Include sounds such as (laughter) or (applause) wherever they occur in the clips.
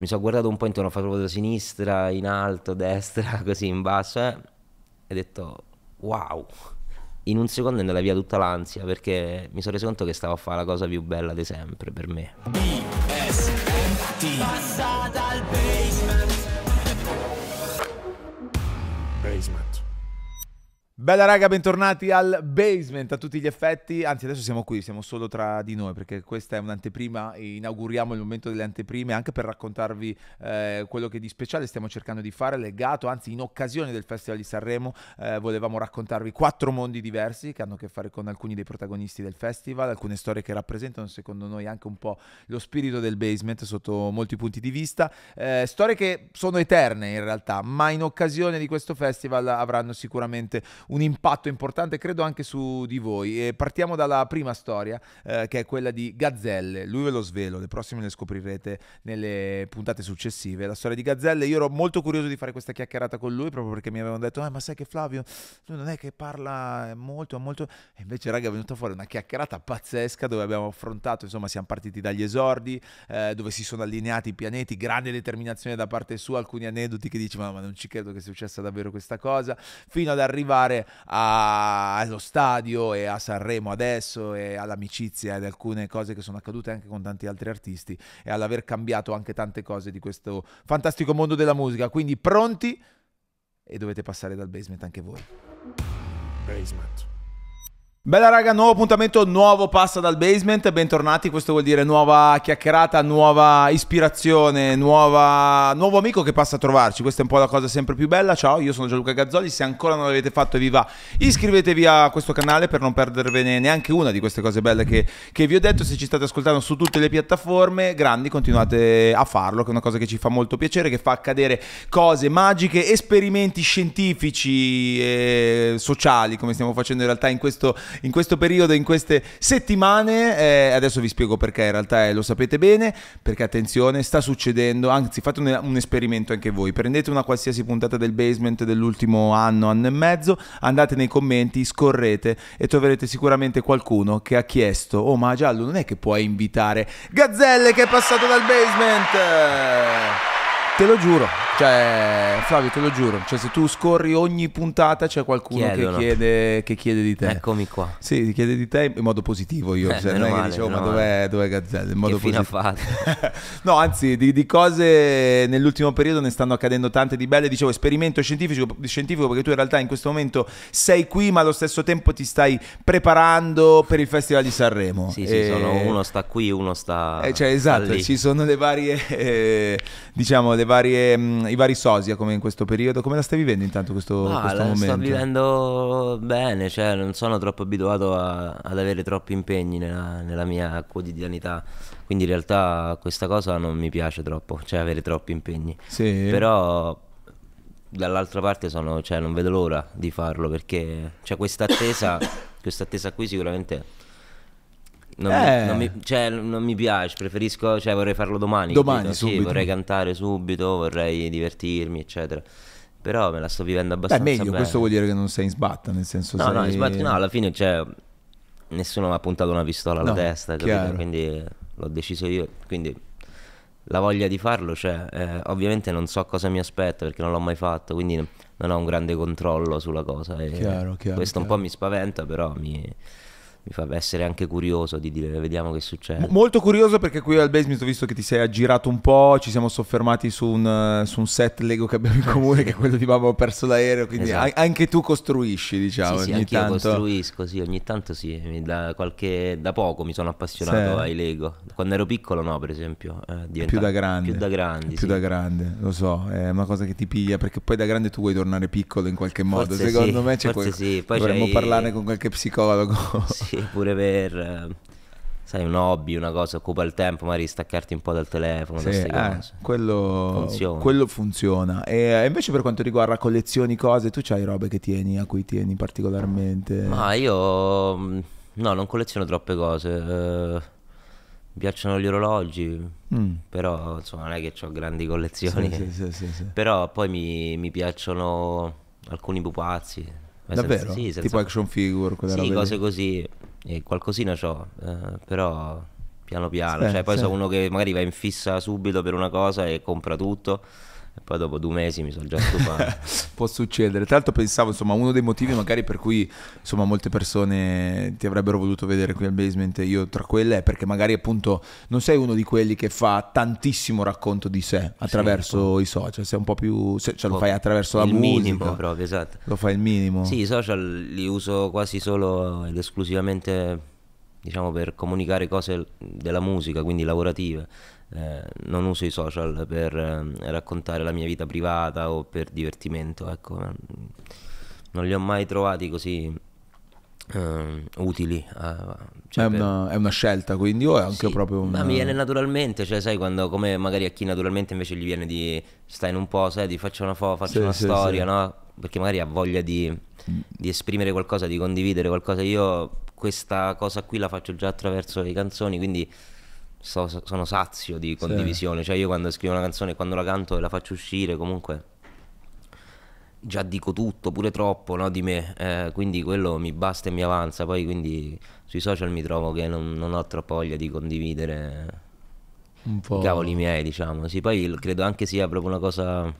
Mi sono guardato un po' intorno, ho fatto da sinistra, in alto, destra, (laughs) così in basso, eh, e ho detto wow. In un secondo è andata via tutta l'ansia perché mi sono reso conto che stavo a fare la cosa più bella di sempre per me. BSMT Passa dal basement Basement Bella raga, bentornati al basement a tutti gli effetti. Anzi, adesso siamo qui, siamo solo tra di noi perché questa è un'anteprima. Inauguriamo il momento delle anteprime anche per raccontarvi eh, quello che di speciale stiamo cercando di fare. Legato, anzi, in occasione del Festival di Sanremo, eh, volevamo raccontarvi quattro mondi diversi che hanno a che fare con alcuni dei protagonisti del festival, alcune storie che rappresentano, secondo noi, anche un po' lo spirito del basement sotto molti punti di vista. Eh, storie che sono eterne in realtà, ma in occasione di questo festival avranno sicuramente un impatto importante, credo anche su di voi. E partiamo dalla prima storia, eh, che è quella di Gazzelle. Lui ve lo svelo, le prossime le scoprirete nelle puntate successive. La storia di Gazzelle, io ero molto curioso di fare questa chiacchierata con lui proprio perché mi avevano detto, eh, ma sai che Flavio, lui non è che parla molto, molto... E invece, raga, è venuta fuori una chiacchierata pazzesca dove abbiamo affrontato, insomma, siamo partiti dagli esordi, eh, dove si sono allineati i pianeti, grande determinazione da parte sua, alcuni aneddoti che dici, ma, ma non ci credo che sia successa davvero questa cosa, fino ad arrivare a, allo stadio e a Sanremo adesso e all'amicizia ed alcune cose che sono accadute anche con tanti altri artisti e all'aver cambiato anche tante cose di questo fantastico mondo della musica. Quindi pronti e dovete passare dal basement anche voi. Basement Bella raga, nuovo appuntamento, nuovo passa dal basement, bentornati, questo vuol dire nuova chiacchierata, nuova ispirazione, nuova... nuovo amico che passa a trovarci, questa è un po' la cosa sempre più bella, ciao, io sono Gianluca Gazzoli, se ancora non l'avete fatto e vi va iscrivetevi a questo canale per non perdervene neanche una di queste cose belle che, che vi ho detto, se ci state ascoltando su tutte le piattaforme, grandi, continuate a farlo, che è una cosa che ci fa molto piacere, che fa accadere cose magiche, esperimenti scientifici e sociali, come stiamo facendo in realtà in questo in questo periodo, in queste settimane. Eh, adesso vi spiego perché, in realtà eh, lo sapete bene, perché attenzione, sta succedendo, anzi fate un, un, esperimento anche voi, prendete una qualsiasi puntata del basement dell'ultimo anno, anno e mezzo, andate nei commenti, scorrete e troverete sicuramente qualcuno che ha chiesto, oh ma Giallo non è che puoi invitare Gazzelle che è passato dal basement? Te lo giuro, cioè, Flavio, te lo giuro. Cioè, se tu scorri ogni puntata c'è qualcuno che chiede, che chiede, di te. Eccomi qua. Sì, ti chiede di te in modo positivo. Io, eh, cioè, non è che dicevo, ma dov'è, dov'è Gazzelle? In modo che positivo. (laughs) no, anzi, di, di, cose nell'ultimo periodo ne stanno accadendo tante di belle. Dicevo, esperimento scientifico, scientifico, perché tu in realtà in questo momento sei qui, ma allo stesso tempo ti stai preparando per il Festival di Sanremo. Sì, sì, sono, uno sta qui, uno sta. Eh, cioè, esatto, ci sono le varie, eh, diciamo, le varie, mh, mm, i vari sosia come in questo periodo. Come la stai vivendo intanto questo, ah, questo momento? Sto vivendo bene, cioè non sono troppo abituato a, ad avere troppi impegni nella, nella, mia quotidianità. Quindi in realtà questa cosa non mi piace troppo, cioè avere troppi impegni. Sì. Però dall'altra parte sono, cioè, non vedo l'ora di farlo perché cioè, questa attesa, (coughs) questa attesa qui sicuramente non, eh. mi, non, mi, cioè, non, mi, piace, preferisco, cioè vorrei farlo domani. Domani, sì, vorrei cantare subito, vorrei divertirmi, eccetera. Però me la sto vivendo abbastanza Beh, meglio, bene. questo vuol dire che non sei in sbatta, nel senso No, sei... no, in sbatta, no, alla fine, cioè, nessuno mi ha puntato una pistola alla no, testa, quindi l'ho deciso io, quindi la voglia di farlo c'è. Eh, ovviamente non so cosa mi aspetta perché non l'ho mai fatto, quindi non ho un grande controllo sulla cosa. Chiaro, chiaro, questo chiaro. un po' mi spaventa, però mi mi fa essere anche curioso di dire vediamo che succede. Molto curioso perché qui al basement ho visto che ti sei aggirato un po', ci siamo soffermati su un, su un set Lego che abbiamo in (laughs) comune che è quello di ho perso l'aereo, quindi esatto. anche tu costruisci diciamo. Sì, sì ogni tanto... io costruisco, sì, ogni tanto sì, da, qualche, da poco mi sono appassionato sì. ai Lego. Quando ero piccolo no per esempio. Eh, più da grande. Più da grandi. Più sì. da grande, lo so, è una cosa che ti piglia perché poi da grande tu vuoi tornare piccolo in qualche modo. Forse Secondo sì, me c'è quel... sì. Dovremmo c'hai... parlarne con qualche psicologo. (laughs) Sì, pure per sai, un hobby, una cosa occupa il tempo, magari staccarti un po' dal telefono. Sì, eh, quello, funziona. quello funziona. E invece per quanto riguarda collezioni, cose, tu c'hai robe che tieni, a cui tieni particolarmente? Ma io no, non colleziono troppe cose. Uh, mi piacciono gli orologi, mm. però insomma non è che ho grandi collezioni. Sì, sì, sì, però poi mi, mi piacciono alcuni pupazzi. Davvero? Senza, senza... Tipo action figure? Sì, cose così e qualcosina c'ho, eh, però piano piano, Sì, cioè poi sì. sono uno che magari va in fissa subito per una cosa e compra tutto e poi dopo due mesi mi sono già stufato. (laughs) Può succedere. Tra l'altro pensavo, insomma, uno dei motivi magari per cui, insomma, molte persone ti avrebbero voluto vedere qui al basement, e io tra quelle, è perché magari appunto non sei uno di quelli che fa tantissimo racconto di sé attraverso i social, sei un po' più, cioè lo fai attraverso la il musica. minimo proprio, esatto. Lo fai il minimo. Sì, i social li uso quasi solo ed esclusivamente diciamo per comunicare cose della musica, quindi lavorative. Eh, non uso i social per eh, raccontare la mia vita privata o per divertimento, ecco. Non li ho mai trovati così eh, utili. cioè è, per- una, è una scelta, quindi o è anche sì, proprio un... ma mi viene naturalmente, cioè sai quando come magari a chi naturalmente invece gli viene di stai in un po', sai, ti faccio una foto, faccio Sì, una sì, storia, no? Perché magari ha voglia di, di esprimere qualcosa, di condividere qualcosa. Io questa cosa qui la faccio già attraverso le canzoni, quindi so- sono sazio di condivisione. Cioè io quando scrivo una canzone, quando la canto e la faccio uscire, comunque già dico tutto, pure troppo, no, di me, eh, quindi quello mi basta e mi avanza, poi quindi sui social mi trovo che non, non ho troppa voglia di condividere un po'... i cavoli miei, diciamo, sì, poi credo anche sia proprio una cosa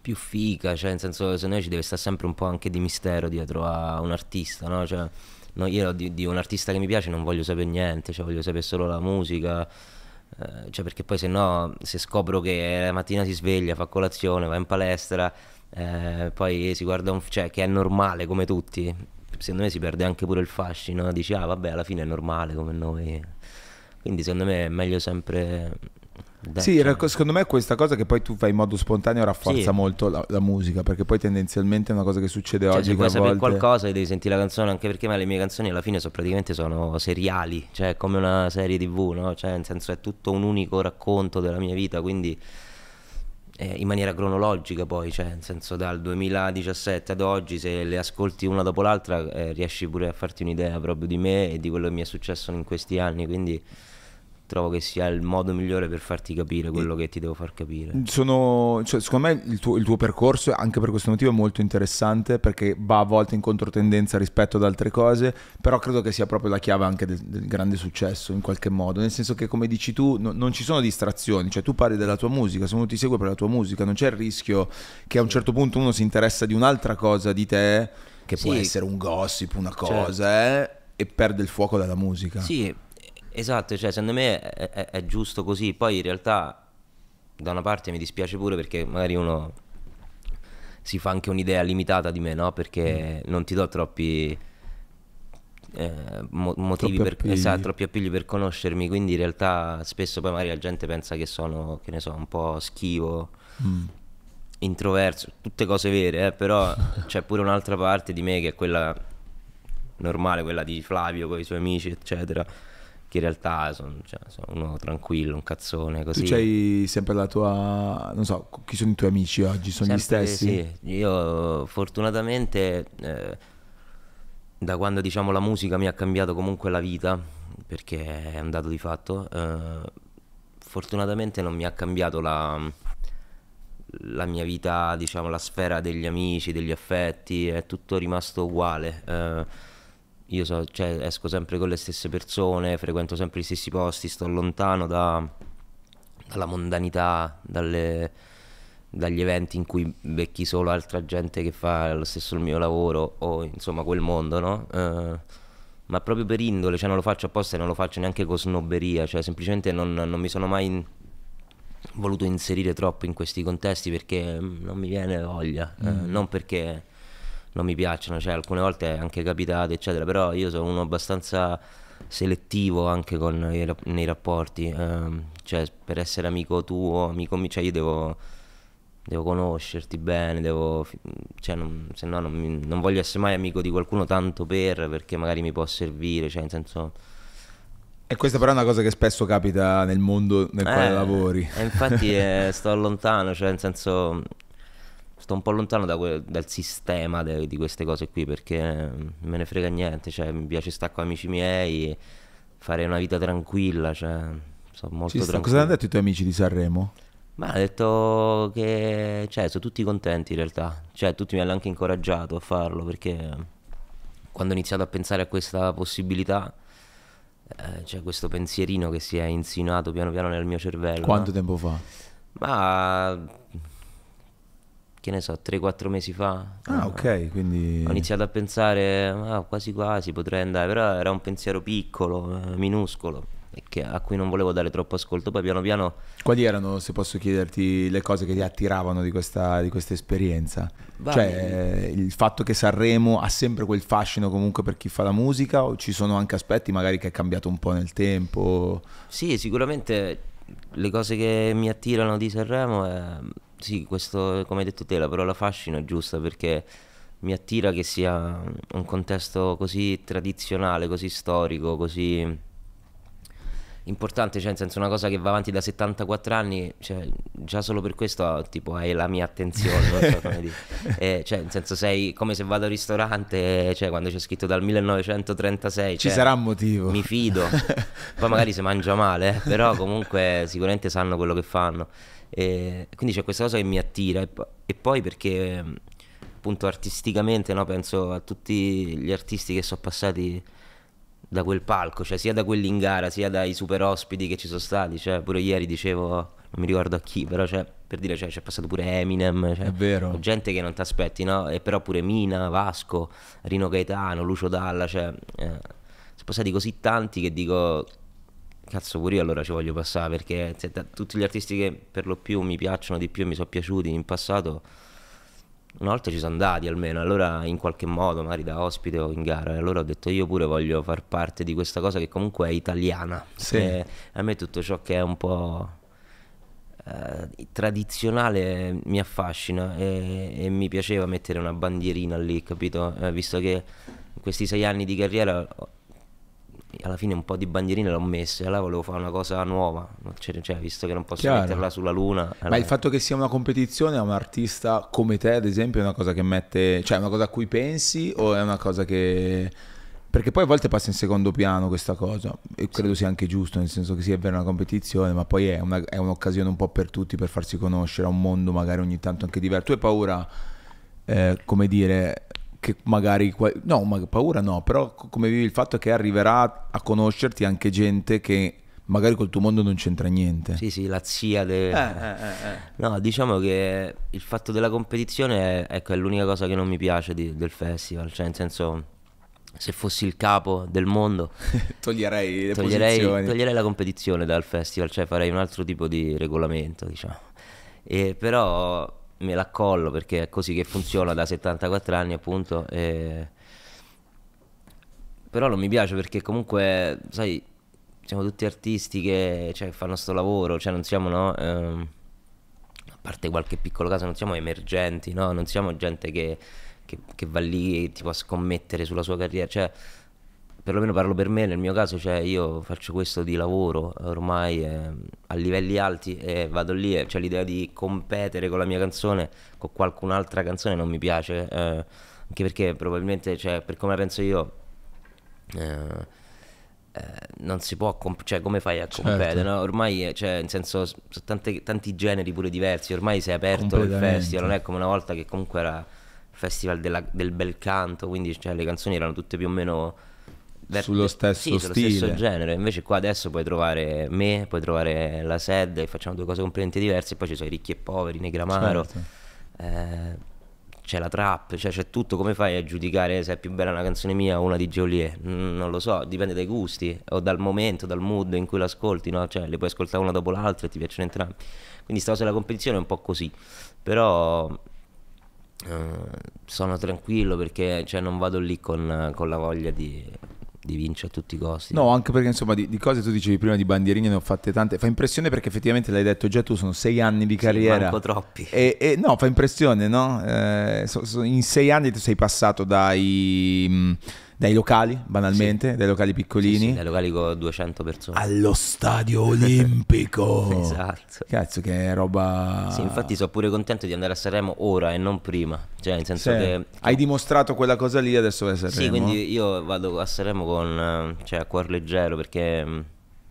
più fica, cioè nel senso secondo me ci deve stare sempre un po' anche di mistero dietro a un artista, no? Cioè, no, io di, di un artista che mi piace non voglio sapere niente, cioè voglio sapere solo la musica, eh, cioè perché poi se no, se scopro che la mattina si sveglia, fa colazione, va in palestra, eh, poi si guarda un... cioè che è normale come tutti, secondo me si perde anche pure il fascino, dici ah vabbè alla fine è normale come noi, quindi secondo me è meglio sempre... dai, Sì, cioè- secondo me questa cosa che poi tu fai in modo spontaneo rafforza Sì. molto la, la musica, perché poi tendenzialmente è una cosa che succede Cioè, oggi se vuoi sapere volte... qualcosa devi sentire la canzone, anche perché ma le mie canzoni alla fine sono praticamente sono seriali, cioè come una serie tv, no? Cioè, nel senso è tutto un unico racconto della mia vita, quindi eh, in maniera cronologica poi, cioè nel senso dal 2017 ad oggi se le ascolti una dopo l'altra eh, riesci pure a farti un'idea proprio di me e di quello che mi è successo in questi anni, quindi trovo che sia il modo migliore per farti capire quello che ti devo far capire. Sono, cioè, secondo me il tuo, il tuo percorso, anche per questo motivo, è molto interessante perché va a volte in controtendenza rispetto ad altre cose, però credo che sia proprio la chiave anche del, del grande successo in qualche modo, nel senso che come dici tu no- non ci sono distrazioni, cioè tu parli della tua musica, se uno ti segue per la tua musica, non c'è il rischio che a un certo punto uno si interessa di un'altra cosa di te, che può Sì. essere un gossip, una Certo. cosa, eh, e perde il fuoco della musica. Sì, esatto, cioè secondo me è, è- è giusto così, poi in realtà da una parte mi dispiace pure perché magari uno si fa anche un'idea limitata di me, no? Perché non ti do troppi eh, mo- motivi Troppi per, esatto, troppi appigli per conoscermi, quindi in realtà spesso poi magari la gente pensa che sono, che ne so, un po' schivo, Mm. introverso, tutte cose vere, eh, però (laughs) c'è pure un'altra parte di me che è quella normale, quella di Flavio con i suoi amici, eccetera, in realtà sono, cioè, sono uno tranquillo, un cazzone, Tu così. c'hai sempre la tua, non so, chi sono i tuoi amici oggi? Sono gli Sempre- stessi? Sì, io fortunatamente eh, da quando diciamo la musica mi ha cambiato comunque la vita, perché è un dato di fatto, eh, fortunatamente non mi ha cambiato la, la mia vita, diciamo la sfera degli amici, degli affetti, è tutto rimasto uguale. Eh, io so, cioè, esco sempre con le stesse persone, frequento sempre gli stessi posti, sto lontano da, dalla mondanità, dalle- dagli eventi in cui becchi solo altra gente che fa lo stesso il mio lavoro o insomma quel mondo, no? Eh, ma proprio per indole, cioè non lo faccio apposta e non lo faccio neanche con snobberia, cioè semplicemente non, non mi sono mai in- voluto inserire troppo in questi contesti perché mm, non mi viene voglia, eh, non perché non mi piacciono, cioè alcune volte è anche capitato eccetera, però io sono uno abbastanza selettivo anche con nei rapporti, ehm, cioè per essere amico tuo, amico mio, cioè io devo, devo conoscerti bene, devo, cioè non, se no non, non voglio essere mai amico di qualcuno tanto per, perché magari mi può servire, cioè in senso... E questa però è una cosa che spesso capita nel mondo nel quale Eh, lavori. E infatti eh, (laughs) sto lontano, cioè nel senso sto un po' lontano da que- dal sistema de- di queste cose qui perché eh, me ne frega niente, cioè mi piace stare con amici miei, fare una vita tranquilla, cioè sono molto tranquillo. Cosa hanno detto i tuoi amici di Sanremo? Ma ha detto che cioè, sono tutti contenti in realtà, cioè tutti mi hanno anche incoraggiato a farlo perché quando ho iniziato a pensare a questa possibilità eh, c'è questo pensierino che si è insinuato piano piano nel mio cervello. Quanto no? tempo fa? Ma che ne so, 3-4 mesi fa. Ah, ok, quindi... Ho iniziato a pensare, ah, quasi quasi potrei andare, però era un pensiero piccolo, eh, minuscolo, che- a cui non volevo dare troppo ascolto. Poi piano piano, Quali erano, se posso chiederti, le cose che ti attiravano di questa, di questa esperienza? Va cioè, eh, il fatto che Sanremo ha sempre quel fascino comunque per chi fa la musica o ci sono anche aspetti magari che è cambiato un po' nel tempo? sì, sicuramente le cose che mi attirano di Sanremo è, sì, questo, come hai detto te, la parola fascino è giusta perché mi attira che sia un contesto così tradizionale, così storico, così importante, cioè nel senso una cosa che va avanti da 74 anni, cioè già solo per questo tipo hai la mia attenzione, non so come dire. (laughs) Eh, cioè nel senso sei come se vado al ristorante, cioè quando c'è scritto dal 1936, Ci cioè, sarà un motivo. mi fido. (laughs) Poi magari si mangia male, eh, però comunque sicuramente sanno quello che fanno. E quindi c'è questa cosa che mi attira e, e poi perché appunto artisticamente no, penso a tutti gli artisti che sono passati da quel palco, cioè sia da quelli in gara, sia dai super ospiti che ci sono stati, cioè pure ieri dicevo, non mi ricordo a chi, però cioè, per dire cioè, c'è passato pure Eminem, cioè, È vero. gente che non ti aspetti, no? E però pure Mina, Vasco, Rino Gaetano, Lucio Dalla, cioè eh, sono passati così tanti che dico cazzo pure io allora ci voglio passare perché se da- tutti gli artisti che per lo più mi piacciono di più e mi sono piaciuti in passato una volta ci sono andati almeno, allora in qualche modo, magari da ospite o in gara, e allora ho detto io pure voglio far parte di questa cosa che comunque è italiana. Sì. A me tutto ciò che è un po' eh, tradizionale mi affascina e, e mi piaceva mettere una bandierina lì, capito? Eh, visto che in questi sei anni di carriera alla fine un po' di bandierine l'ho messe, allora volevo fare una cosa nuova, cioè, cioè, visto che non posso Chiaro. metterla sulla luna. Ma allora- il fatto che sia una competizione a un artista come te, ad esempio, è una cosa che mette, cioè è una cosa a cui pensi o è una cosa che perché poi a volte passa in secondo piano questa cosa e credo sia anche giusto, nel senso che sì, è vera una competizione, ma poi è, una- è un'occasione un po' per tutti per farsi conoscere a un mondo magari ogni tanto anche diverso. Tu hai paura, eh, come dire, che magari, no, ma paura no, però co- come vivi il fatto che arriverà a conoscerti anche gente che magari col tuo mondo non c'entra niente. Sì, sì, la zia de... Eh, eh, eh. No, diciamo che il fatto della competizione è, ecco, è l'unica cosa che non mi piace di- del festival, cioè nel senso se fossi il capo del mondo (laughs) Toglierei le toglierei, posizioni. toglierei la competizione dal festival, cioè farei un altro tipo di regolamento, diciamo. E però me la collo perché è così che funziona da 74 anni appunto. e- Però non mi piace perché comunque, sai, siamo tutti artisti che cioè, fanno sto lavoro, cioè non siamo, no? ehm, a parte qualche piccolo caso, non siamo emergenti, no? Non siamo gente che, che- che va lì tipo a scommettere sulla sua carriera, cioè perlomeno parlo per me, nel mio caso, cioè io faccio questo di lavoro ormai eh, a livelli alti e vado lì e c'è l'idea di competere con la mia canzone, con qualcun'altra canzone non mi piace, eh, anche perché probabilmente, cioè, per come la penso io, eh, eh, non si può, comp- cioè come fai a competere, Certo. no? Ormai, eh, cioè, nel senso, sono tante- tanti generi pure diversi, ormai si è aperto il festival, non è come una volta che comunque era il festival della- del bel canto, quindi cioè, le canzoni erano tutte più o meno ver- Sullo stesso sì, sullo stesso stile. genere. Invece qua adesso puoi trovare me, puoi trovare la SED e facciamo due cose completamente diverse. E poi ci sono i ricchi e poveri, Negramaro, Certo. eh, c'è la trap, cioè c'è tutto. Come fai a giudicare se è più bella una canzone mia o una di Joliet? Mm, Non lo so, dipende dai gusti o dal momento, dal mood in cui l'ascolti, no? Cioè le puoi ascoltare una dopo l'altra e ti piacciono entrambi. Quindi sta cosa della competizione è un po' così. Però eh, sono tranquillo perché cioè, non vado lì con, con la voglia di, di vincere a tutti i costi. No, anche perché insomma di, di cose tu dicevi prima di bandierine ne ho fatte tante. Fa impressione perché effettivamente l'hai detto già tu, sono sei anni di Sì, carriera. manco troppi. E, e no, fa impressione, no? Eh, so- so- in sei anni tu sei passato dai, mh, dai locali, banalmente, dai locali Sì, piccolini, sì, dai locali con 200 persone. allo stadio (laughs) olimpico. Esatto. Cazzo, che roba. Sì, infatti sono pure contento di andare a Sanremo ora e non prima. Cioè, nel senso Sì. che... Hai dimostrato quella cosa lì, adesso vai a Sanremo. Sì, quindi io vado a Sanremo con... cioè, a cuor leggero perché,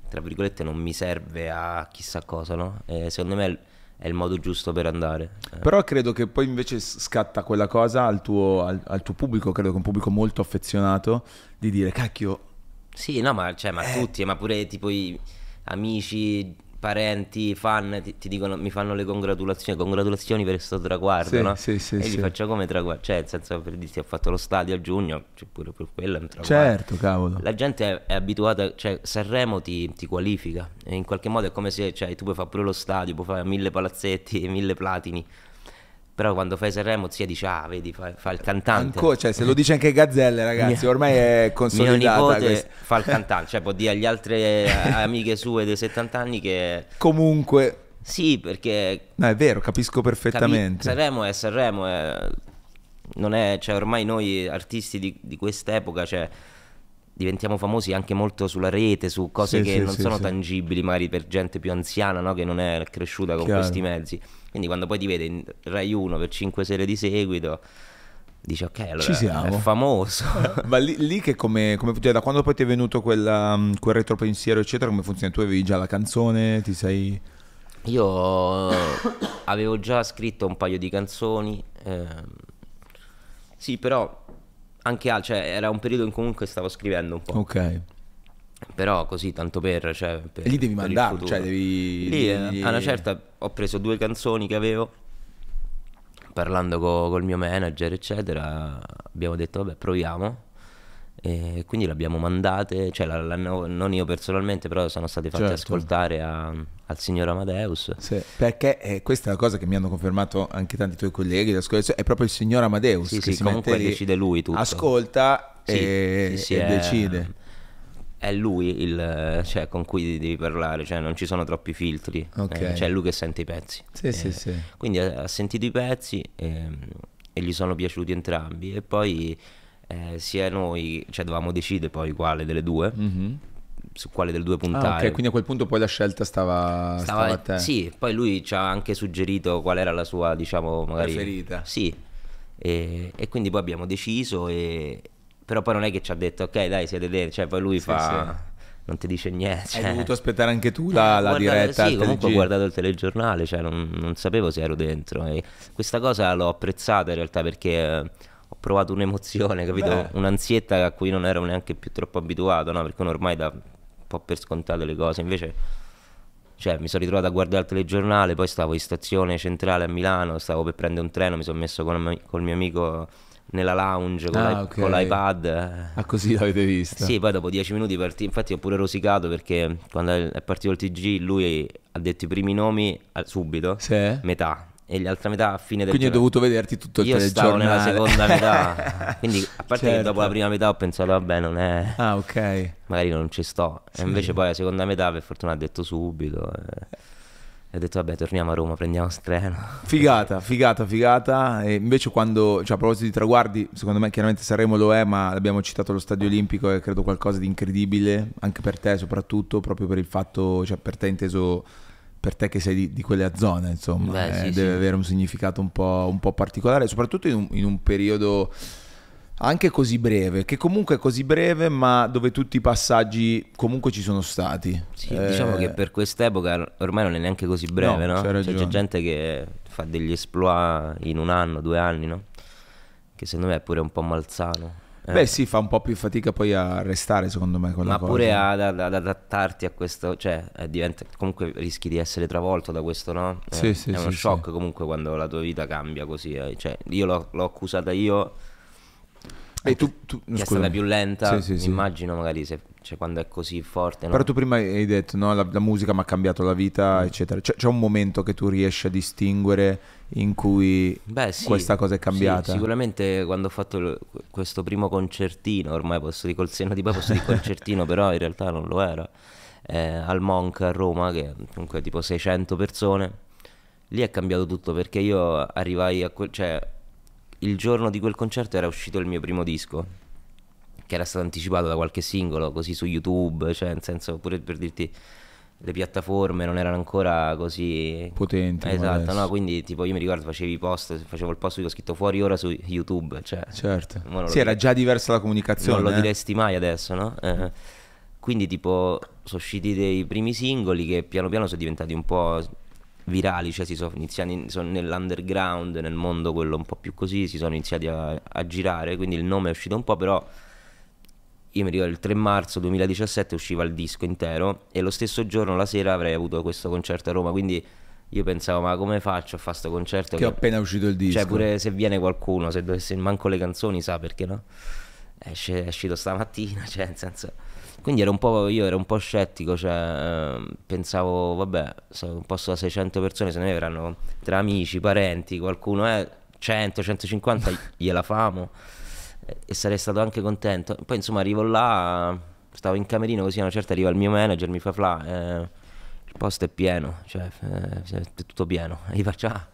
tra virgolette, non mi serve a chissà cosa, no? E secondo me è il- modo giusto per andare. Eh, Però credo che poi invece scatta quella cosa al tuo, al, al tuo pubblico, credo che un pubblico molto affezionato, di dire, cacchio, Sì, no, ma, cioè, ma Eh. tutti, ma pure tipo i amici, parenti, fan ti, ti dicono, mi fanno le congratulazioni, congratulazioni per questo traguardo, Sì, no? sì, sì, e sì. faccio come traguardo, cioè, nel senso, per dirti, ho fatto lo stadio a giugno, cioè, pure per quello è un traguardo. Certo, cavolo. La gente è, è abituata, cioè Sanremo ti, ti qualifica e in qualche modo è come se cioè, tu puoi fare pure lo stadio, puoi fare mille palazzetti, mille platini, però quando fai Sanremo zia dice ah vedi fa, fa il cantante. Ancora, cioè, se lo dice anche Gazzelle, ragazzi, Mio- ormai è Mio consolidata nipote questa. fa il cantante, cioè può dire agli altre eh, amiche sue dei 70 anni che Comunque, sì perché no, è vero, capisco capi- perfettamente. Sanremo è Sanremo, è- non è, cioè ormai noi artisti di, di quest'epoca, cioè diventiamo famosi anche molto sulla rete, su cose Sì, che sì, non sì, sono tangibili, magari per gente più anziana, no? che non è cresciuta con Chiaro. questi mezzi. Quindi quando poi ti vede in Rai 1 per 5 sere di seguito, dici ok, allora Ci siamo." è famoso. (laughs) Ma lì, lì che come, come cioè, da quando poi ti è venuto quella, mm, quel retropensiero, eccetera, come funziona? Tu avevi già la canzone, ti sei... Io (coughs) avevo già scritto un paio di canzoni, ehm, sì, però anche al- cioè, era un periodo in cui comunque stavo scrivendo un po', Ok. Però così tanto per, cioè, per- lì devi mandarlo, cioè devi... Lì eh, devi- a una certa ho preso due canzoni che avevo, parlando co- col mio manager, eccetera, abbiamo detto vabbè proviamo. E quindi le abbiamo mandate, cioè la- l'hanno- non io personalmente, però sono state fatte Certo. ascoltare a- al signor Amadeus. Sì, perché eh, questa è la cosa che mi hanno confermato anche tanti tuoi colleghi, è proprio il signor Amadeus Sì, che sì, si comunque decide lui tutto. ascolta Sì, e, e decide. È lui il, cioè, con cui devi parlare, cioè non ci sono troppi filtri, Ok. eh, cioè è lui che sente i pezzi. Sì, sì, sì. Quindi ha, ha sentito i pezzi e, e gli sono piaciuti entrambi e poi eh, sia noi, cioè dovevamo decidere poi quale delle due, Mhm. su quale delle due Ah, puntare. ok, quindi a quel punto poi la scelta stava, stava, Stava- a te. Sì, poi lui ci ha anche suggerito qual era la sua, diciamo, magari... Preferita. Sì, e, e quindi poi abbiamo deciso, e... però poi non è che ci ha detto, ok dai siete dentro, cioè poi lui Sì, fa... Non ti dice niente. Hai cioè. dovuto aspettare anche tu la, la Guarda- diretta Sì, comunque ho guardato il telegiornale, cioè non, non sapevo se ero dentro. E questa cosa l'ho apprezzata in realtà perché eh, ho provato un'emozione, capito? Beh. Un'ansietta a cui non ero neanche più troppo abituato, no? Perché uno ormai dà un po' per scontate le cose. Invece, cioè, mi sono ritrovato a guardare il telegiornale, poi stavo in stazione centrale a Milano, stavo per prendere un treno, mi sono messo con col mio amico nella lounge con, Ah, l'i- ok. con l'iPad. eh. Ah, così l'avete vista. Sì, poi dopo dieci minuti partì, infatti ho pure rosicato perché quando è partito il TG lui ha detto i primi nomi al- subito, Sì? metà, e l'altra metà a fine del Quindi ho dovuto vederti tutto il Io stavo telegiornale. nella seconda metà, (laughs) quindi a parte che Certo. dopo la prima metà ho pensato vabbè non è, Ah, ok. magari non ci sto, e invece poi la seconda metà per fortuna ha detto subito, e, e ho detto vabbè torniamo a Roma, prendiamo treno. (laughs) Figata, figata, figata. E invece quando, cioè a proposito di traguardi, secondo me chiaramente Sanremo lo è, ma abbiamo citato lo Stadio Olimpico e credo qualcosa di incredibile, anche per te soprattutto, proprio per il fatto, cioè per te inteso, per te che sei di, di quelle zone, insomma, Beh, eh, sì, deve sì. avere un significato un po', un po' particolare, soprattutto in un, in un periodo anche così breve, che comunque è così breve, ma dove tutti i passaggi comunque ci sono stati. Sì, Eh, diciamo che per quest'epoca ormai non è neanche così breve, No, no? Cioè, c'è gente che fa degli exploit in un anno, due anni, no? Che secondo me è pure un po' malsano. eh. Beh sì, fa un po' più fatica poi a restare secondo me Ma cosa. pure ad, ad- ad adattarti a questo, cioè eh, diventa, comunque rischi di essere travolto da questo, no? Eh, Sì, sì, è uno sì, shock comunque quando la tua vita cambia così. eh. Cioè, io l'ho, l'ho accusata io, E tu, tu che è stata più lenta, Sì, sì, sì. immagino magari se, cioè, quando è così forte, no? Però tu prima hai detto, no, la, la musica mi ha cambiato la vita, eccetera. C'è, c'è un momento che tu riesci a distinguere in cui Beh, sì, questa cosa è cambiata? sicuramente quando ho fatto il- questo primo concertino, ormai posso dire col senno di poi posso dire concertino, (laughs) però in realtà non lo era, eh, al Monk a Roma, che comunque tipo 600 persone, lì è cambiato tutto perché io arrivai a quel... cioè il giorno di quel concerto era uscito il mio primo disco, che era stato anticipato da qualche singolo, così su YouTube, cioè nel senso pure per dirti le piattaforme non erano ancora così Potenti Esatto, no, quindi tipo io mi ricordo facevi i post, facevo il post che ho scritto fuori ora su YouTube, cioè Certo. lo Sì, era già diversa la comunicazione. non lo eh. diresti mai adesso, no? Eh, quindi tipo sono usciti dei primi singoli che piano piano sono diventati un po' virali, cioè si sono iniziati in- sono nell'underground, nel mondo quello un po' più così, si sono iniziati a, a girare, quindi il nome è uscito un po', però io mi ricordo il 3 marzo 2017 usciva il disco intero e lo stesso giorno la sera avrei avuto questo concerto a Roma, quindi io pensavo ma come faccio a fare questo concerto? Che ho appena uscito il disco. Cioè pure se viene qualcuno, se dovesse manco le canzoni sa perché no? Esce, è uscito stamattina, (laughs) cioè nel senso... Quindi ero un po', io ero un po' scettico, cioè eh, pensavo vabbè, un posto da 600 persone se ne verranno tra amici, parenti, qualcuno è 100, 150 gliela famo e sarei stato anche contento. Poi insomma arrivo là, stavo in camerino così a una certa arriva il mio manager, mi fa fla, eh, il posto è pieno, cioè eh, è tutto pieno. E (laughs) io faccio, ah,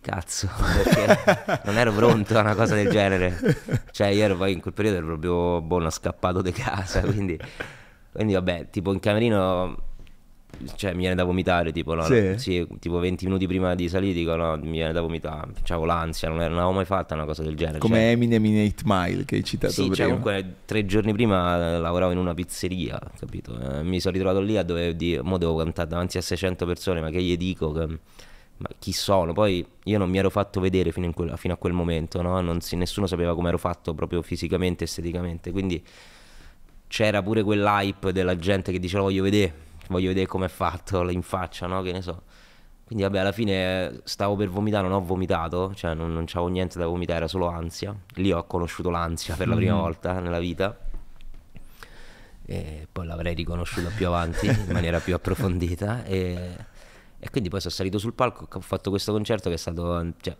cazzo, (laughs) perché non ero pronto a una cosa del genere. Cioè io ero poi in quel periodo ero proprio buono scappato di casa, (laughs) quindi, quindi vabbè, tipo in camerino cioè mi viene da vomitare tipo no, Sì? sì, tipo 20 minuti prima di salire dico no mi viene da vomitare c'avevo l'ansia non, non avevo mai fatto una cosa del genere Come cioè, Eminem in 8 Mile che hai citato sì, prima. cioè comunque tre giorni prima eh, lavoravo in una pizzeria, capito? Eh, mi sono ritrovato lì a dove dire, mo devo cantare davanti a 600 persone, ma che gli dico? Che- ma chi sono? Poi io non mi ero fatto vedere fino, in quel- fino a quel momento, no? Non si- nessuno sapeva come ero fatto proprio fisicamente, esteticamente, quindi c'era pure quell'hype della gente che diceva voglio vedere, voglio vedere com'è fatto in faccia, no? Che ne so. Quindi vabbè, alla fine eh, stavo per vomitare, non ho vomitato, cioè non, non c'avevo niente da vomitare, era solo ansia. Lì ho conosciuto l'ansia per la prima volta nella vita. E poi l'avrei riconosciuta più avanti in maniera più approfondita. E, e quindi poi sono salito sul palco, ho fatto questo concerto che è stato, cioè,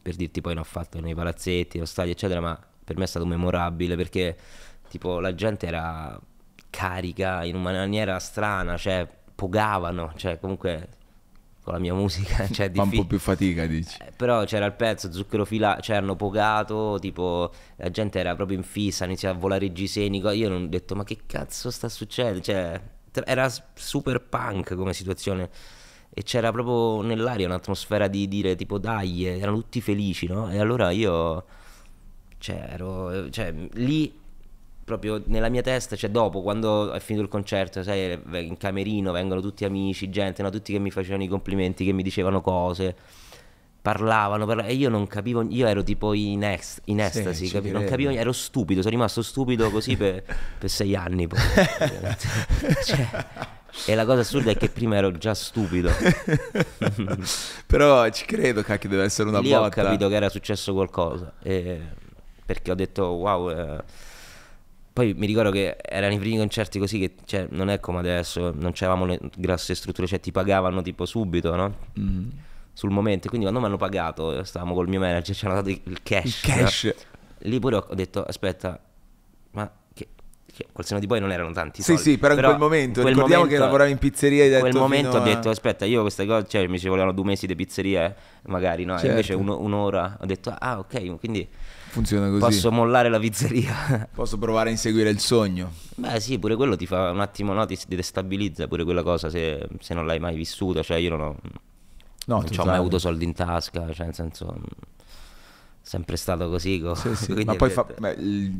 per dirti poi ne ho fatto nei palazzetti, allo stadio, eccetera, ma per me è stato memorabile perché tipo la gente era carica in una maniera strana, cioè pogavano, cioè comunque con la mia musica, (laughs) cioè Fa un po' più fatica, dici. eh, Però c'era il pezzo, zucchero filato, cioè hanno pogato, tipo la gente era proprio in fissa, iniziava a volare i giseni, io non ho detto ma che cazzo sta succedendo, cioè era super punk come situazione e c'era proprio nell'aria un'atmosfera di dire tipo dai, erano tutti felici, no? E allora io, cioè ero, cioè lì proprio nella mia testa, cioè dopo, quando è finito il concerto, sai, in camerino vengono tutti amici, gente, no? tutti che mi facevano i complimenti, che mi dicevano cose, parlavano, parla- e io non capivo, io ero tipo in, est- in estasi, ci capi- non capivo, ero stupido, sono rimasto stupido così per, per sei anni. Poi. (laughs) Cioè, e la cosa assurda è che prima ero già stupido. (laughs) Però ci credo, cacchio, deve essere una Lì ho botta. capito che era successo qualcosa. e- perché ho detto wow. eh. Poi mi ricordo che erano i primi concerti così che cioè, non è come adesso, non c'avevamo le grosse strutture, cioè ti pagavano tipo subito, no? Mm. Sul momento. Quindi quando mi hanno pagato, stavamo col mio manager, ci hanno dato il cash. Il cash. no? Lì pure ho detto, aspetta, ma che, che col seno di poi non erano tanti Sì, soldi. sì, però in quel momento, quel ricordiamo che momento- lavoravi in pizzeria, In quel momento ho a- detto, aspetta, io queste cose, cioè mi ci volevano due mesi di pizzeria, eh, magari, no? Certo. invece uno- un'ora, ho detto, ah ok, quindi Funziona così. posso mollare la pizzeria. (laughs) Posso provare a inseguire il sogno. Beh sì, pure quello ti fa un attimo, no? Ti destabilizza pure quella cosa se, se non l'hai mai vissuta, cioè io non ho, No, non ho mai avuto soldi in tasca, cioè nel senso, mh, sempre stato così. co- Sì, sì, (laughs) Ma poi fa- beh,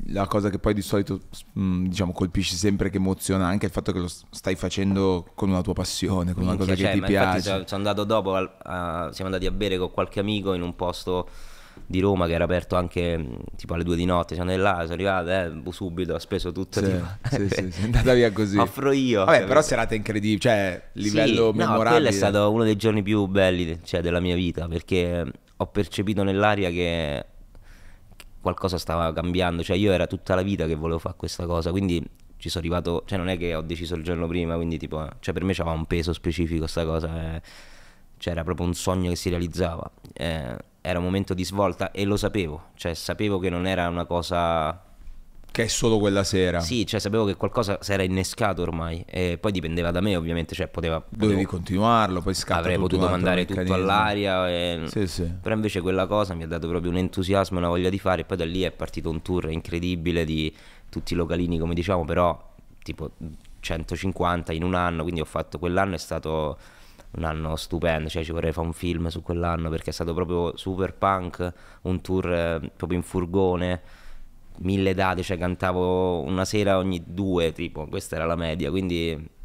la cosa che poi di solito mh, diciamo colpisce sempre che emoziona anche il fatto che lo stai facendo con una tua passione, con una Minchia, cosa cioè, che ti piace. so- sono andato dopo, al- a- siamo andati a bere con qualche amico in un posto di Roma che era aperto anche mh, tipo alle due di notte. Andati là, sono arrivato, eh, subito, ho speso tutto. Sì, tipo. sì, sì, sì, è (laughs) andata via così. Offro io. Vabbè, però serata incredibile, cioè livello Sì, no, memorabile. quello è stato uno dei giorni più belli cioè, della mia vita perché ho percepito nell'aria che qualcosa stava cambiando. Cioè, io era tutta la vita che volevo fare questa cosa, quindi ci sono arrivato. Cioè, non è che ho deciso il giorno prima, quindi tipo, cioè, per me c'aveva un peso specifico sta cosa. eh. Cioè, era proprio un sogno che si realizzava. Eh, era un momento di svolta e lo sapevo. Cioè, sapevo che non era una cosa Che è solo quella sera. sì, cioè sapevo che qualcosa si era innescato ormai e poi dipendeva da me ovviamente, cioè poteva... Dovevi potevo- continuarlo, poi scatta avrei tutto potuto mandare tutto meccanismo. all'aria, e- Sì, sì. però invece quella cosa mi ha dato proprio un entusiasmo e una voglia di fare e poi da lì è partito un tour incredibile di tutti i localini come diciamo, però tipo 150 in un anno, quindi ho fatto quell'anno è stato un anno stupendo, cioè ci vorrei fare un film su quell'anno perché è stato proprio super punk, un tour eh, proprio in furgone, mille date, cioè cantavo una sera ogni due, tipo, questa era la media, quindi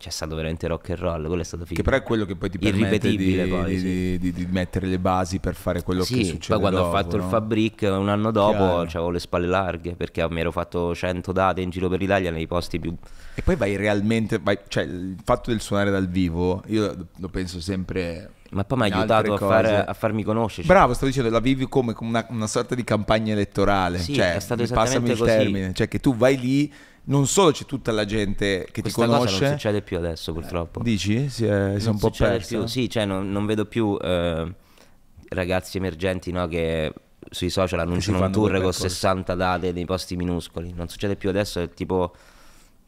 c'è stato veramente rock and roll, quello è stato figo. Che però è quello che poi ti permette di, poi, di- sì. di- di- mettere le basi per fare quello Sì, che succede poi quando dopo, ho fatto no? il Fabric un anno dopo avevo le spalle larghe perché mi ero fatto 100 date in giro per l'Italia nei posti più... E poi vai realmente, vai- cioè il fatto del suonare dal vivo, io lo penso sempre... Ma poi mi ha aiutato a, cose. a farmi conoscere. Bravo, stavo dicendo, la vivi come una, una sorta di campagna elettorale. Sì, cioè, è stato passami esattamente il così. termine. Cioè che tu vai lì, non solo c'è tutta la gente che Questa ti cosa conosce. non succede più adesso purtroppo. Dici? Si è, si è un po' persa? più, sì, cioè non, non vedo più eh, ragazzi emergenti no, che sui social annunciano un tour con percorso. 60 date nei posti minuscoli. Non succede più adesso, è tipo,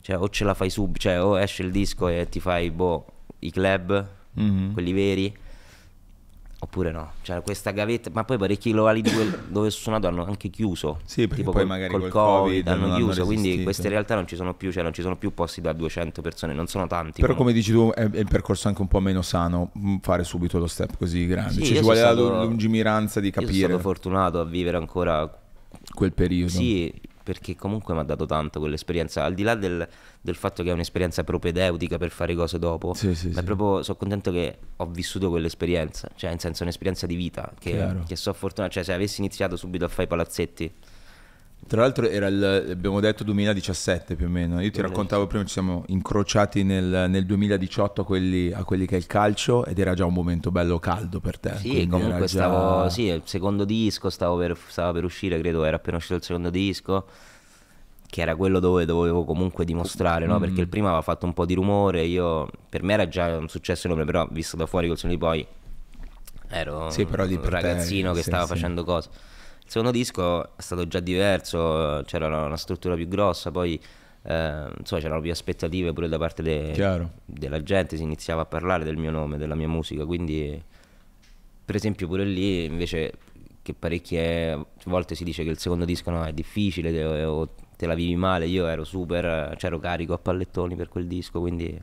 cioè, o ce la fai subito, cioè, o esce il disco e ti fai, boh, i club, Mhm. quelli veri, oppure no. Cioè, questa gavetta, ma poi parecchi locali (coughs) dove ho suonato hanno anche chiuso. Sì, perché tipo poi col, magari col col Covid, Covid hanno chiuso, quindi queste realtà non ci sono più, cioè non ci sono più posti da 200 persone, non sono tanti. Però comunque. come dici tu è, è il percorso anche un po' meno sano mm, fare subito lo step così grande. Sì, cioè io ci vuole sono la stato- lungimiranza di Io sono capire stato fortunato a vivere ancora quel periodo. Sì, perché comunque mi ha dato tanto quell'esperienza, al di là del, del fatto che è un'esperienza propedeutica per fare cose dopo, Sì, sì, ma sì. proprio, sono contento che ho vissuto quell'esperienza, cioè in senso un'esperienza di vita, che, che so fortunato, cioè se avessi iniziato subito a fare i palazzetti, Tra l'altro era il, abbiamo detto 2017 più o meno. Io ti 2017. raccontavo prima, ci siamo incrociati nel, nel 2018 a quelli, a quelli che è il calcio ed era già un momento bello caldo per te. sì, comunque già- stavo, sì, il secondo disco, stavo per, stava per uscire, credo era appena uscito il secondo disco, che era quello dove dovevo comunque dimostrare, no? Mm. Perché il primo aveva fatto un po' di rumore, io, per me era già un successo enorme, però visto da fuori col suono di poi, ero Sì, un per te, ragazzino che sì, stava facendo cose. Secondo disco è stato già diverso, c'era una, una struttura più grossa, poi eh, insomma c'erano più aspettative pure da parte de- della gente, si iniziava a parlare del mio nome, della mia musica, quindi per esempio pure lì invece che parecchie volte si dice che il secondo disco no, è difficile te- o te la vivi male, io ero super, cioè ero carico a pallettoni per quel disco, quindi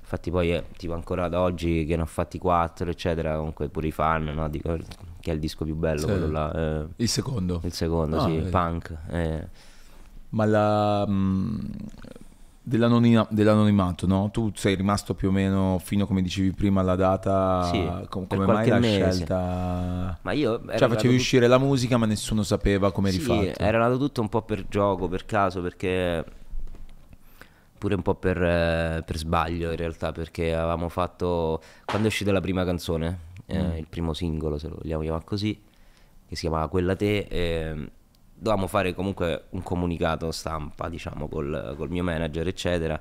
infatti poi eh, tipo ancora ad oggi che ne ho fatti quattro eccetera, comunque pure i fan no, dico che è il disco più bello Sì. quello là, eh, Il secondo. il secondo, Ah, sì, vedi. punk. eh. Ma la, mh, dell'anonima- dell'anonimato, no? Tu sei rimasto più o meno fino, come dicevi prima, alla data. Sì, Com- come mai la mese. scelta? Ma io Cioè, facevi uscire la musica, ma nessuno sapeva come Sì, fatto. era nato tutto un po' per gioco, per caso, perché pure un po' per, eh, per sbaglio in realtà, perché avevamo fatto, quando è uscita la prima canzone, eh, Mm. il primo singolo, se lo vogliamo chiamare così, che si chiamava Quella Te, eh, dovevamo fare comunque un comunicato stampa, diciamo, col, col mio manager, eccetera.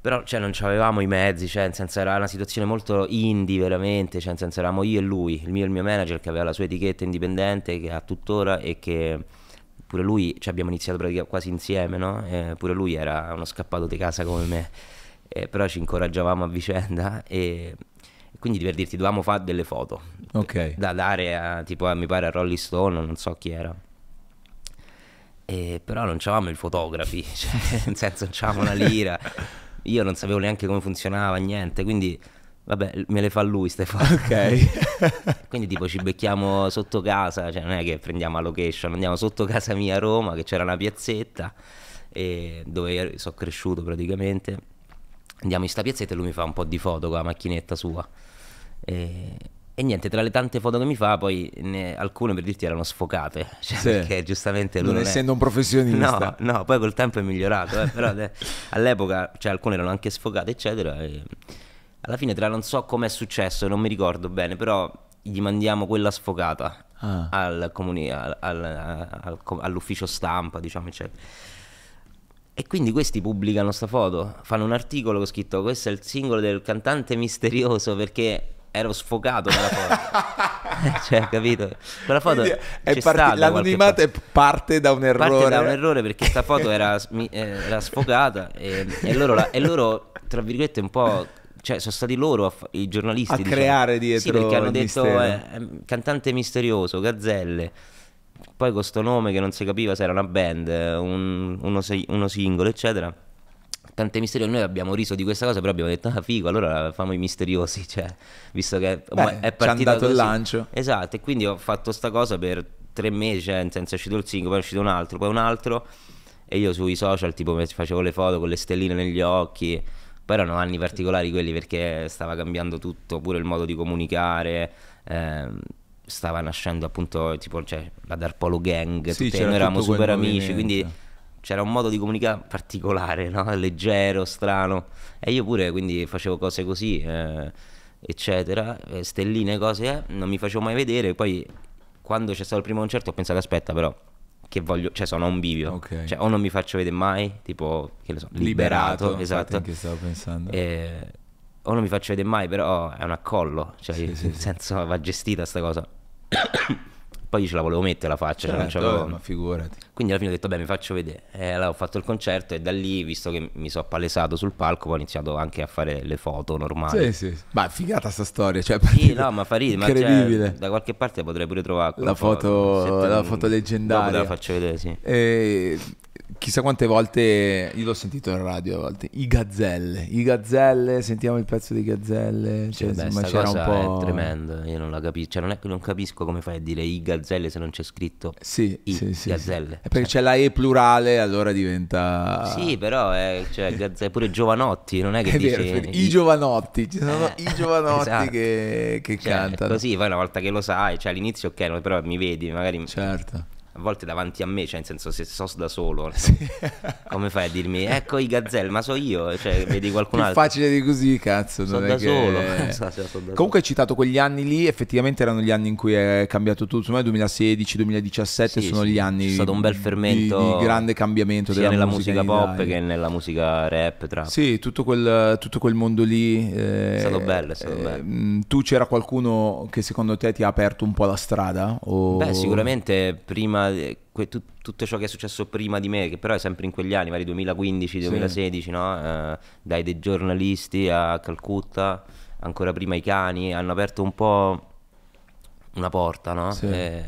Però cioè, non avevamo i mezzi, cioè, senso era una situazione molto indie veramente, cioè, senso eravamo io e lui, il mio e il mio manager che aveva la sua etichetta indipendente che ha tuttora e che pure lui, cioè abbiamo iniziato praticamente quasi insieme, no? Eh, pure lui era uno scappato di casa come me, Eh, però ci incoraggiavamo a vicenda e quindi per dirti dovevamo fare delle foto Ok. da dare a, tipo, a, mi pare a Rolling Stone, non so chi era. E, però non c'avevamo i fotografi, (laughs) cioè, nel senso non c'avevamo una lira. Io non sapevo neanche come funzionava, niente, quindi vabbè, me le fa lui ste foto. Ok. (laughs) Quindi tipo ci becchiamo sotto casa, cioè non è che prendiamo la location, andiamo sotto casa mia a Roma, che c'era una piazzetta dove sono cresciuto praticamente. Andiamo in sta piazzetta e lui mi fa un po' di foto con la macchinetta sua. E, e niente, tra le tante foto che mi fa, poi ne- alcune per dirti erano sfocate, (laughs) cioè, Sì. perché giustamente lui Non è- essendo un professionista. No, no, poi col tempo è migliorato, eh, però (laughs) all'epoca, cioè alcune erano anche sfocate, eccetera. E alla fine, tra non so com'è successo, non mi ricordo bene, però gli mandiamo quella sfocata Ah. al comuni- al- al- al- all'ufficio stampa, diciamo, eccetera. E quindi questi pubblicano sta foto, fanno un articolo con scritto questo è il singolo del cantante misterioso perché ero sfocato dalla foto. (laughs) cioè, capito? Quella foto Quindi è parti- l'anonimato è parte da un errore. Parte da un errore perché sta foto era, eh, era sfocata e, e loro, la- e loro, tra virgolette, un po'. Cioè, sono stati loro, fa- i giornalisti. A diciamo. creare dietro Sì, perché hanno detto eh, eh, cantante misterioso, gazzelle. Poi con sto nome che non si capiva se era una band, un- uno, uno singolo, eccetera. Tante misterioso, noi abbiamo riso di questa cosa, però abbiamo detto, ah figo, allora famo i misteriosi, (laughs) cioè, visto che Beh, è partita dato il così. lancio. Esatto, e quindi ho fatto sta cosa per tre mesi, cioè, nel senso è uscito il singolo, poi è uscito un altro, poi un altro, e io sui social tipo facevo le foto con le stelline negli occhi. Poi erano anni particolari quelli perché stava cambiando tutto, pure il modo di comunicare. ehm, stava nascendo appunto tipo cioè, la Darpolo Gang, Sì, tutte- noi eravamo super amici, movimento. quindi c'era un modo di comunicare particolare, no? (laughs) leggero, strano. E io pure quindi facevo cose così, eh, eccetera, eh, stelline, cose, eh, non mi facevo mai vedere. Poi quando c'è stato il primo concerto ho pensato, aspetta però, che voglio, cioè sono a un bivio, Ok. cioè o non mi faccio vedere mai, tipo, che ne so, liberato, infatti, esatto. anche stavo pensando. E- o non mi faccio vedere mai, però è un accollo, cioè Sì, nel sì, sì. senso va gestita sta cosa. Poi io ce la volevo mettere la faccia, cioè non Certo, ma figurati. quindi alla fine ho detto, beh, mi faccio vedere. E allora ho fatto il concerto e da lì, visto che mi sono palesato sul palco, ho iniziato anche a fare le foto normali. Sì, sì. Ma figata sta storia, cioè Sì, (laughs) no, ma fa ridere, cioè, incredibile. da qualche parte potrei pure trovare La foto- te- la foto leggendaria. Dopo te la faccio vedere, sì. E chissà quante volte io l'ho sentito in radio a volte i gazzelle i gazzelle sentiamo il pezzo di gazzelle cioè, Beh, insomma, sta c'era un po' è tremenda, io non la capisco, cioè non, è, non capisco come fai a dire i gazzelle se non c'è scritto sì, i sì, sì, gazzelle. sì. È perché c'è la E plurale allora diventa Sì, però è, cioè, gazzelle, pure Giovanotti, non è che è dici... vero, i giovanotti ci sono Eh, i giovanotti esatto. che, che Cioè, cantano Così, poi una volta che lo sai, cioè all'inizio ok, no, però mi vedi, magari certo a volte davanti a me, cioè nel senso se sto da solo, (laughs) come fai a dirmi ecco i gazzelle, ma so io, cioè vedi qualcun più altro. facile di così cazzo Sono da che- solo. (laughs) Esatto, sono da solo. Comunque hai citato quegli anni lì, effettivamente erano gli anni in cui è cambiato tutto, me 2016, 2017 Sì, sono sì. gli anni C'è stato un bel di- fermento di, grande cambiamento sia nella musica, musica, pop Italia. che nella musica rap, trap. Sì, tutto quel, tutto quel mondo lì. eh, È stato bello, è stato eh, bello. mh, Tu c'era qualcuno che secondo te ti ha aperto un po' la strada? O... Beh, sicuramente prima eh, que- tut- tutto ciò che è successo prima di me, che però è sempre in quegli anni, magari 2015-2016, no? Eh, dai dei giornalisti a Calcutta, ancora prima i cani, hanno aperto un po' una porta, no? Sì. E,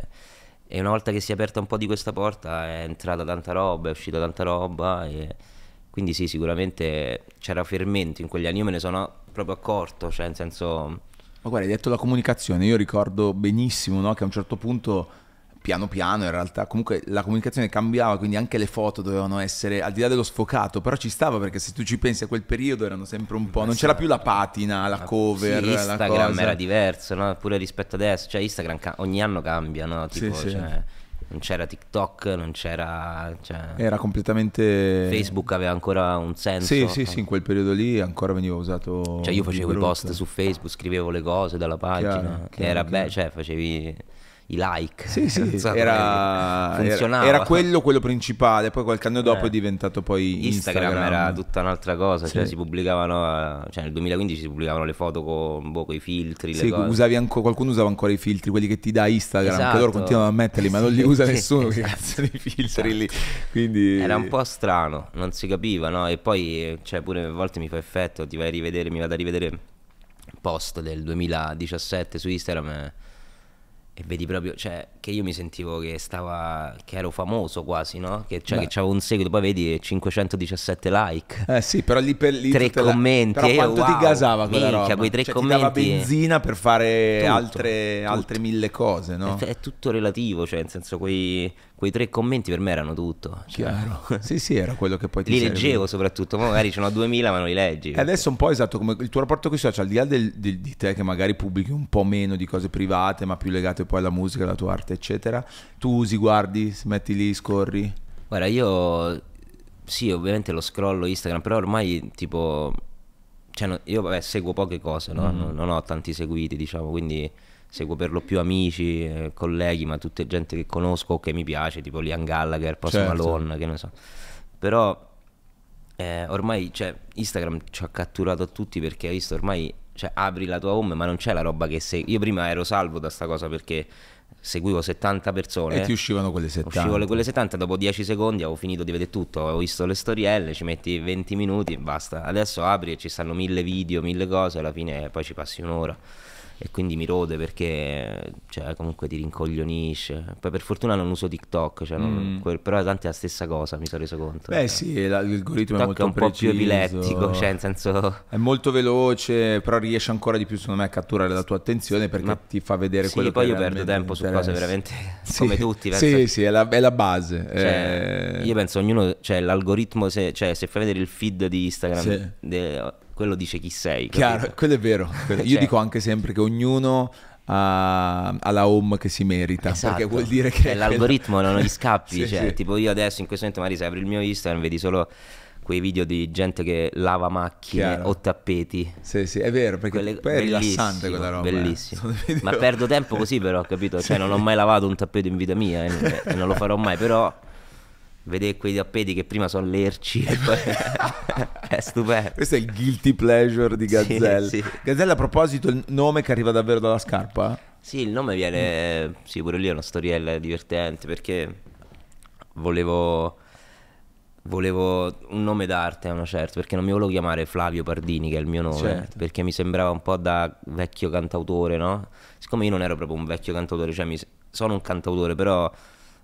e una volta che si è aperta un po' di questa porta è entrata tanta roba, è uscita tanta roba e quindi sì, sicuramente c'era fermento in quegli anni, io me ne sono proprio accorto, cioè nel senso... Ma guarda, hai detto la comunicazione. Io ricordo benissimo no, che a un certo punto, piano piano, in realtà, comunque la comunicazione cambiava, quindi anche le foto dovevano essere al di là dello sfocato. Però ci stava perché se tu ci pensi a quel periodo erano sempre un po'. Non c'era più la patina, la cover. Sì, la Instagram cosa. era diverso, no? Pure rispetto adesso, cioè Instagram ca- ogni anno cambia, no? Tipo, Sì, sì. cioè, non c'era TikTok, non c'era... Cioè, Era completamente. Facebook aveva ancora un senso. Sì, sì, sì, in quel periodo lì ancora veniva usato. Cioè io facevo i post su Facebook, scrivevo le cose dalla pagina, Chiaro, chiaro, era bello, cioè facevi i like. Sì, sì, so era, funzionava. era, era quello quello principale, poi qualche anno dopo Eh. è diventato poi Instagram, Instagram. era tutta un'altra cosa, cioè Sì. si pubblicavano, eh, cioè nel 2015 si pubblicavano le foto con boh, i filtri, le Sì, cose. usavi anco- qualcuno usava ancora i filtri, quelli che ti dà Instagram, che loro Esatto. continuano a metterli, ma non li usa (laughs) sì, nessuno, che esatto. cazzo di filtri lì. Quindi Era un po' strano, non si capiva, no? E poi, cioè, pure a volte mi fa effetto, ti vai a rivedere, mi vado a rivedere post del 2017 su Instagram e, vedi proprio, cioè, che io mi sentivo che stava, che ero famoso quasi, no? Che, cioè, che c'avevo un seguito, poi vedi 517 like. Eh sì, però lì per lì Tre tutte la- commenti, Però e io, quanto ti wow, gasava quella minchia, roba? quei tre Cioè, ti dava commenti- benzina per fare Tutto, altre, tutto. altre mille cose, no? È, è tutto relativo, cioè, nel senso, quei, quei tre commenti per me erano tutto. Cioè, Chiaro. (laughs) sì, sì, era quello che poi ti li serviva. leggevo soprattutto, ma magari ce n'ho 2000 ma non li leggi. E adesso un po' esatto come il tuo rapporto con i social, al di là del- del- di te che magari pubblichi un po' meno di cose private, ma più legate poi alla musica, alla tua arte, eccetera. Tu usi, guardi, metti lì, scorri. Guarda, io sì, ovviamente lo scrollo Instagram, però ormai tipo cioè io vabbè, seguo poche cose, no? non, non ho tanti seguiti, diciamo, quindi seguo per lo più amici, eh, colleghi, ma tutta gente che conosco o che mi piace, tipo Liam Gallagher, Post Certo. Malone, che ne so. Però eh, ormai cioè, Instagram ci ha catturato a tutti perché hai visto ormai cioè, apri la tua home ma non c'è la roba che segui. Io prima ero salvo da sta cosa perché seguivo 70 persone. E ti uscivano quelle 70. Uscivo le quelle 70, dopo 10 secondi avevo finito di vedere tutto, avevo visto le storielle, ci metti 20 minuti e basta. Adesso apri e ci stanno mille video, mille cose, alla fine poi ci passi un'ora. E quindi mi rode perché cioè, comunque ti rincoglionisce. Poi per fortuna non uso TikTok, cioè non- quel- però tanto è la stessa cosa, mi sono reso conto. Mm. Beh sì, la- l'algoritmo è TikTok molto è un po' più preciso. epilettico, cioè nel senso... È molto veloce, però riesce ancora di più secondo me a catturare la tua attenzione perché Ma- ti fa vedere Sì, quello poi che io perdo tempo su cose veramente (laughs) Sì, come tutti. penso. Sì, sì, è la, è la base. Cioè, eh, Io penso ognuno, cioè l'algoritmo, se, cioè, se fai vedere il feed di Instagram, Sì. de- quello dice chi sei. Chiaro, capito? quello è vero. (laughs) Quello- Io Cioè- dico anche sempre che ognuno ha, ha la home che si merita, Esatto. perché vuol dire che... Cioè, l'algoritmo non gli scappi. (laughs) Sì, cioè, sì. tipo io adesso in questo momento magari se apri il mio Instagram vedi solo quei video di gente che lava macchine Chiaro. o tappeti. Sì, sì, è vero, perché Quelle- poi è rilassante quella roba. eh. Bellissimo. Video- Ma perdo tempo così però, capito? (laughs) Cioè non ho mai lavato un tappeto in vita mia e, e non lo farò mai, però vedere quei tappeti che prima sono lerci poi (laughs) (laughs) è stupendo. Questo è il guilty pleasure di Sì, Gazzelle. sì. Gazzelle, a proposito, il nome che arriva davvero dalla scarpa? Sì, il nome viene, sì, pure lì è una storiella divertente perché volevo, volevo un nome d'arte a una certa, perché non mi volevo chiamare Flavio Pardini, che è il mio nome, Certo. perché mi sembrava un po' da vecchio cantautore, no? Siccome io non ero proprio un vecchio cantautore, cioè mi- sono un cantautore, però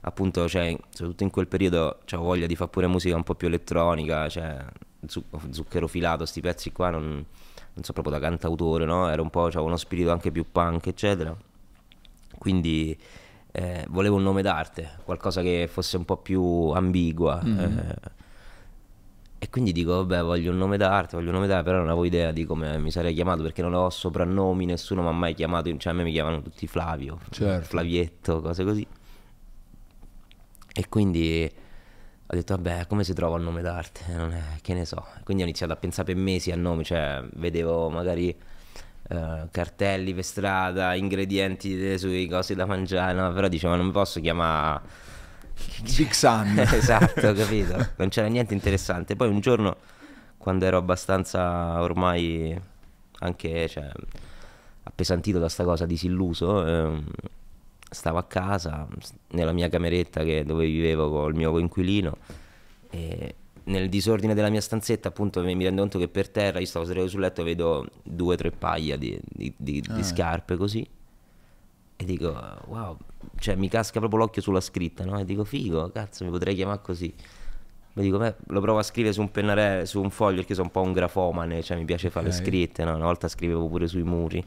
appunto, cioè, soprattutto in quel periodo avevo voglia di fare pure musica un po' più elettronica, cioè zu- zucchero filato, sti pezzi qua non, non so proprio da cantautore, no? Era un po', c'avevo uno spirito anche più punk, eccetera. Quindi eh, volevo un nome d'arte, qualcosa che fosse un po' più ambigua. eh. e quindi dico, vabbè, voglio un nome d'arte, voglio un nome d'arte, però non avevo idea di come mi sarei chiamato perché non ho soprannomi, nessuno mi ha mai chiamato, cioè a me mi chiamano tutti Flavio, Certo. Flavietto, cose così. E quindi ho detto, vabbè, come si trova il nome d'arte? Non è- che ne so. Quindi ho iniziato a pensare per mesi a nomi, cioè vedevo magari eh, cartelli per strada, ingredienti sui cosi da mangiare, no? però dicevo, non mi posso chiamare... Big Sun. (laughs) esatto, capito? Non c'era niente interessante. Poi un giorno, quando ero abbastanza ormai anche cioè, appesantito da sta cosa, disilluso, ehm, stavo a casa, nella mia cameretta che- dove vivevo col mio coinquilino e nel disordine della mia stanzetta appunto mi rendo conto che per terra io stavo seduto sul letto e vedo due o tre paia di, di- di- di Ah. scarpe così e dico, wow, cioè mi casca proprio l'occhio sulla scritta, no? E dico, figo, cazzo, mi potrei chiamare così. Mi dico, beh, lo provo a scrivere su un pennarello, su un foglio, perché sono un po' un grafomane, cioè mi piace fare Ok. le scritte, no? Una volta scrivevo pure sui muri.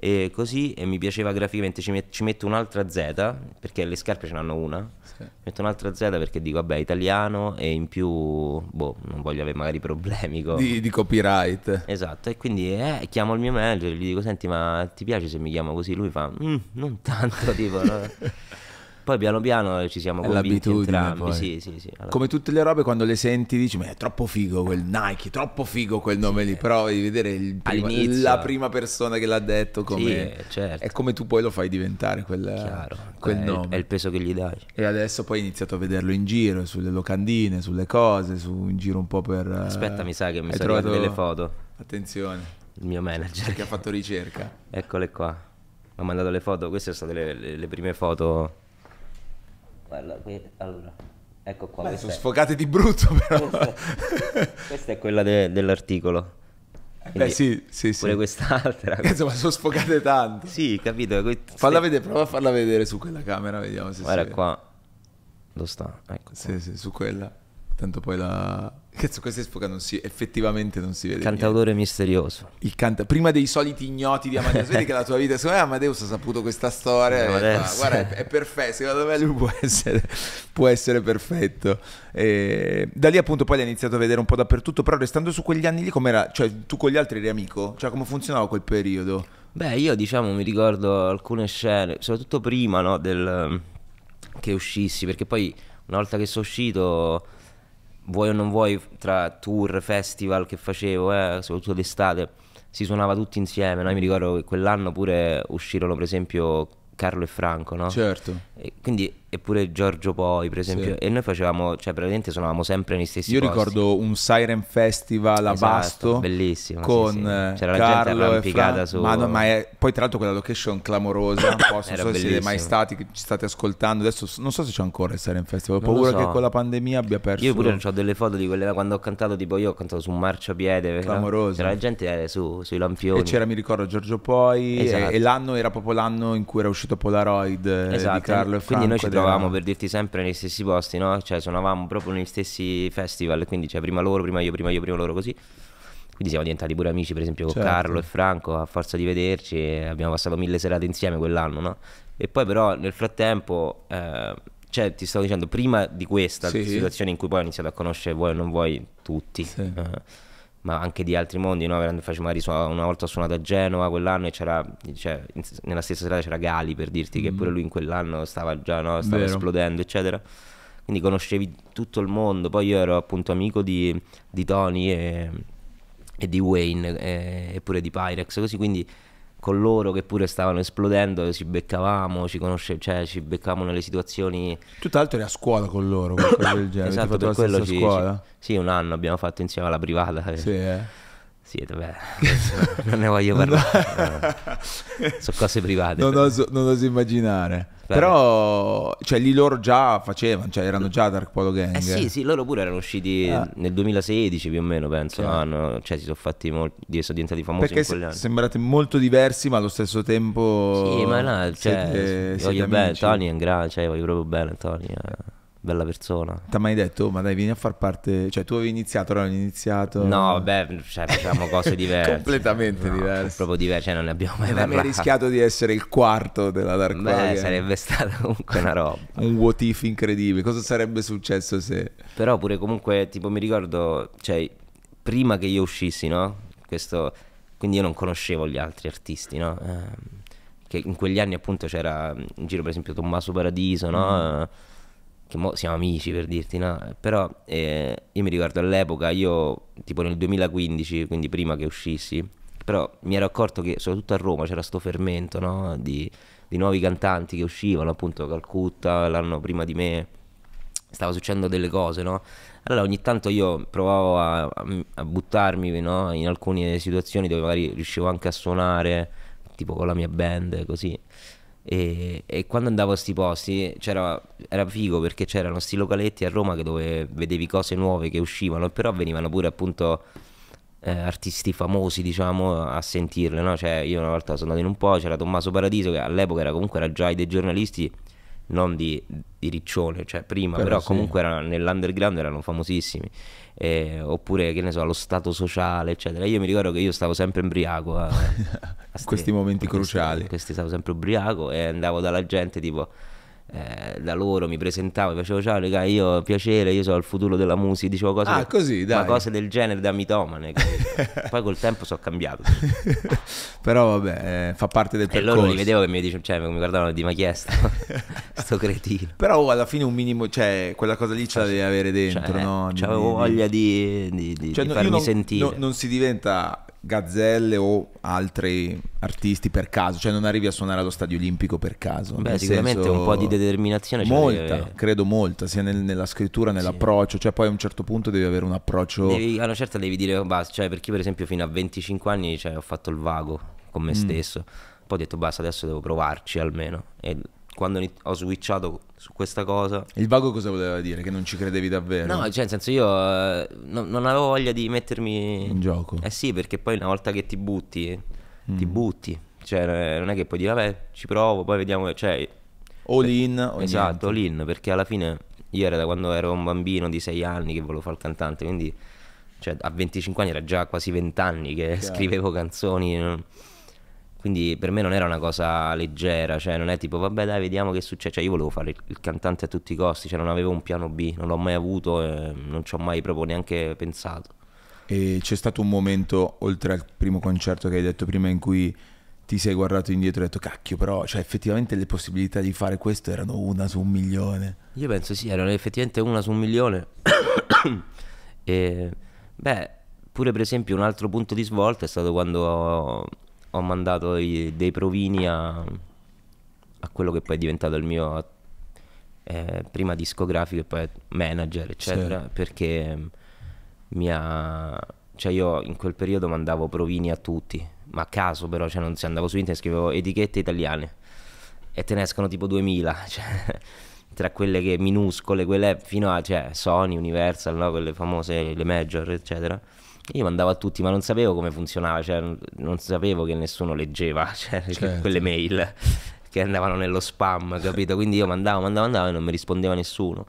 E così, e mi piaceva graficamente, ci, met- ci metto un'altra Z, perché le scarpe ce n'hanno una. Sì. Metto un'altra Z perché dico, vabbè, italiano e in più, boh, non voglio avere magari problemi con... Di, di copyright. Esatto, e quindi eh, chiamo il mio manager gli dico, senti, ma ti piace se mi chiamo così? Lui fa, "Mm, non tanto, tipo, no?" (laughs) Poi piano piano ci siamo convinti entrambi, sì, sì, sì. Come tutte le robe, quando le senti dici, ma è troppo figo quel Nike, troppo figo quel nome lì. Però devi vedere prima- la prima persona che l'ha detto come... Certo. È come tu poi lo fai diventare quel, Chiaro, quel è, nome. è il peso che gli dai. E adesso poi hai iniziato a vederlo in giro, sulle locandine, sulle cose, su, in giro un po' per... Aspetta, mi sa che mi sono trovato- delle foto. Attenzione, Il mio manager. che ha fatto ricerca. Eccole qua. Mi ha mandato le foto. Queste sono state le, le- le prime foto. Guarda, qui, allora. Ecco qua. Beh, sono è, sfocate di brutto (laughs) però. questa è quella de- dell'articolo. Beh Quindi sì, sì, sì. Pure quest'altra. (laughs) Insomma, sono sfocate tanto. Sì, capito. que- Falla vedere, prova a farla vedere su quella camera, vediamo se Guarda si qua. Dove sta? Ecco. qua. Sì, sì, su quella. Tanto poi la... Cazzo, questa è sfocata, non si... effettivamente non si vede Cantautore misterioso. niente. Il canta... Prima dei soliti ignoti di Amadeus, vedi che la tua vita, secondo me Amadeus ha saputo questa storia. fa, Guarda, è, è perfetto, secondo me lui può essere, può essere perfetto. E da lì appunto poi l'hai iniziato a vedere un po' dappertutto, però restando su quegli anni lì, com'era? Cioè, tu con gli altri eri amico? Cioè, come funzionava quel periodo? Beh, io diciamo mi ricordo alcune scene, soprattutto prima no, del, che uscissi, perché poi una volta che sono uscito, vuoi o non vuoi, tra tour, festival che facevo, eh, soprattutto d'estate, si suonava tutti insieme. no? Io mi ricordo che quell'anno pure uscirono per esempio Carlo e Franco, no? Certo. E quindi, eppure Giorgio Poi, per esempio, Sì. e noi facevamo, cioè praticamente suonavamo sempre nei stessi Io posti. ricordo un Siren Festival a Esatto, Vasto. bellissimo, Con sì, sì. eh, C'era la gente Carlo e arrampicata Fra- su- Ma, no, ma è... poi tra l'altro quella location clamorosa, un po', non (coughs) so se siete mai bellissimo. stati, che ci state ascoltando. Adesso non so se c'è ancora il Siren Festival. Ho Non paura so. che con la pandemia abbia perso. Io pure ho delle foto di quelle da quando ho cantato, tipo io ho cantato su un marciapiede. Clamoroso. C'era la gente eh, su, sui lampioni. E c'era, mi ricordo, Giorgio Poi. Esatto. E, e l'anno era proprio l'anno in cui era uscito Polaroid eh, Esatto, di Carlo e Franco. quindi noi ci trovavamo per dirti sempre nei stessi posti, no? Cioè suonavamo proprio negli stessi festival, quindi cioè, prima loro, prima io, prima io, prima loro così. Quindi siamo diventati pure amici, per esempio, con Certo. Carlo e Franco, a forza di vederci, abbiamo passato mille serate insieme quell'anno, no? E poi però nel frattempo, eh, cioè ti stavo dicendo, prima di questa Sì. situazione in cui poi ho iniziato a conoscere voi o non voi tutti, Sì. eh, ma anche di altri mondi, no? Magari una volta ho suonato a Genova quell'anno e c'era, cioè, nella stessa serata c'era Gali per dirti che pure lui in quell'anno stava già, no? Stava Mm. Vero. esplodendo, eccetera. Quindi conoscevi tutto il mondo, poi io ero appunto amico di, di Tony e, e di Wayne e, e pure di Pyrex, così quindi con loro che pure stavano esplodendo ci beccavamo, ci conosce, cioè ci beccavamo nelle situazioni Tu tra l'altro eri a scuola con loro, qualcosa del (coughs) genere. esatto, per quello ci, scuola? ci- sì, un anno abbiamo fatto insieme alla privata. eh. Sì, eh. Sì, vabbè, non ne voglio (laughs) parlare. eh. Sono cose private. Non oso, non oso immaginare. Però, cioè, lì loro già facevano, cioè, erano già Dark Polo Gang. Eh sì, sì, loro pure erano usciti Ah. nel 2016 più o meno, penso. Chiaro. hanno- cioè si sono fatti molti, sono diventati famosi Perché in quegli anni. sembrate molto diversi, ma allo stesso tempo. Sì, ma no, cioè, siete- siete voglio bene, amici. Tony è un grande, cioè voglio proprio bene Tony, una bella persona. Ti ha mai detto, "Oh, ma dai, vieni a far parte. Cioè, tu avevi iniziato, ora hanno iniziato. No, vabbè, cioè, facciamo cose (laughs) diverse. Completamente No, diverse. Proprio diverse, cioè non ne abbiamo mai hai mai parlato. rischiato di essere il quarto della Dark Beh, Gang? sarebbe stata comunque una roba. Un what if incredibile. Cosa sarebbe successo se. Però pure comunque, tipo mi ricordo, cioè, prima che io uscissi, no? Questo, quindi io non conoscevo gli altri artisti, no? Ehm, che in quegli anni appunto c'era in giro per esempio Tommaso Paradiso, no? Eh, Che mo siamo amici per dirti, no? Però eh, io mi ricordo all'epoca, io tipo nel 2015, quindi prima che uscissi, però mi ero accorto che soprattutto a Roma c'era sto fermento, no? Di, di nuovi cantanti che uscivano, appunto Calcutta l'anno prima di me, stava succedendo delle cose, no? Allora ogni tanto io provavo a, a- buttarmi no? in alcune situazioni dove magari riuscivo anche a suonare, tipo con la mia band, così. E, e quando andavo a sti posti era figo perché c'erano sti localetti a Roma dove vedevi cose nuove che uscivano, però venivano pure appunto eh, artisti famosi, diciamo, a sentirle, no? Cioè, io una volta sono andato in un po', c'era Tommaso Paradiso che all'epoca era comunque era già dei giornalisti non di, di Riccione, cioè prima, Però però, sì. comunque erano, nell'underground erano famosissimi. Eh, oppure che ne so, lo stato sociale, eccetera. Io mi ricordo che io stavo sempre ubriaco a, a ste- questi momenti questi- cruciali. questi stavo sempre ubriaco e andavo dalla gente tipo eh, da loro mi presentavo, facevo ciao raga, io piacere, io sono il futuro della musica, dicevo cose, Ah, così, dai. cose del genere da mitomane. (laughs) Poi col tempo sono cambiato. (laughs) Però vabbè, eh, fa parte del E percorso. loro li vedevo che mi dicevano, cioè mi guardavano di ma chi è sto, (laughs) sto cretino. Però oh, alla fine un minimo, cioè, quella cosa lì ce la devi avere dentro, Cioè, no? Di- C'avevo di- voglia di, di- di- Cioè, di farmi non, sentire. no- non si diventa gazzelle o altri artisti per caso, cioè non arrivi a suonare allo stadio olimpico per caso. Beh, nel sicuramente senso- un po' di determinazione Molta, avere. credo molta, sia nel- nella scrittura, nell'approccio, cioè poi a un certo punto devi avere un approccio... Devi, a una certa devi dire, "Oh, basta, cioè, perché per esempio fino a 25 anni cioè, ho fatto il vago con Mm. me stesso, poi ho detto basta, adesso devo provarci almeno. E quando ho switchato su questa cosa... Il vago cosa voleva dire? Che non ci credevi davvero? No, cioè nel senso io eh, non, non avevo voglia di mettermi... In gioco. Eh sì, perché poi una volta che ti butti, ti Mm. butti. Cioè non è che puoi dire, vabbè, ci provo, poi vediamo... Cioè, All in o Esatto, niente. l'in, perché alla fine io era da quando ero un bambino di 6 anni che volevo fare il cantante, quindi cioè, a 25 anni era già quasi 20 anni che scrivevo canzoni. Quindi per me non era una cosa leggera, cioè non è tipo vabbè dai vediamo che succede, cioè io volevo fare il, il cantante a tutti i costi, cioè non avevo un piano B, non l'ho mai avuto e non ci ho mai proprio neanche pensato. E c'è stato un momento, oltre al primo concerto che hai detto prima, in cui ti sei guardato indietro e hai detto cacchio, però cioè, effettivamente le possibilità di fare questo erano una su un milione. Io penso sì, erano effettivamente una su un milione. (coughs) e beh, pure per esempio un altro punto di svolta è stato quando ho, ho mandato i- dei provini a, a quello che poi è diventato il mio eh, prima discografico e poi manager, eccetera, Sì. perché mi ha... Cioè io in quel periodo mandavo provini a tutti, ma a caso però, cioè non se andavo su internet scrivevo etichette italiane e te ne escono tipo 2000, (laughs) cioè, tra quelle che minuscole, quelle fino a cioè, Sony, Universal, no? quelle famose, le major, eccetera. Io mandavo a tutti, ma non sapevo come funzionava, cioè, non- sapevo che nessuno leggeva (laughs) cioè, Certo. quelle mail che andavano nello spam, capito? Quindi io mandavo, mandavo, mandavo e non mi rispondeva nessuno.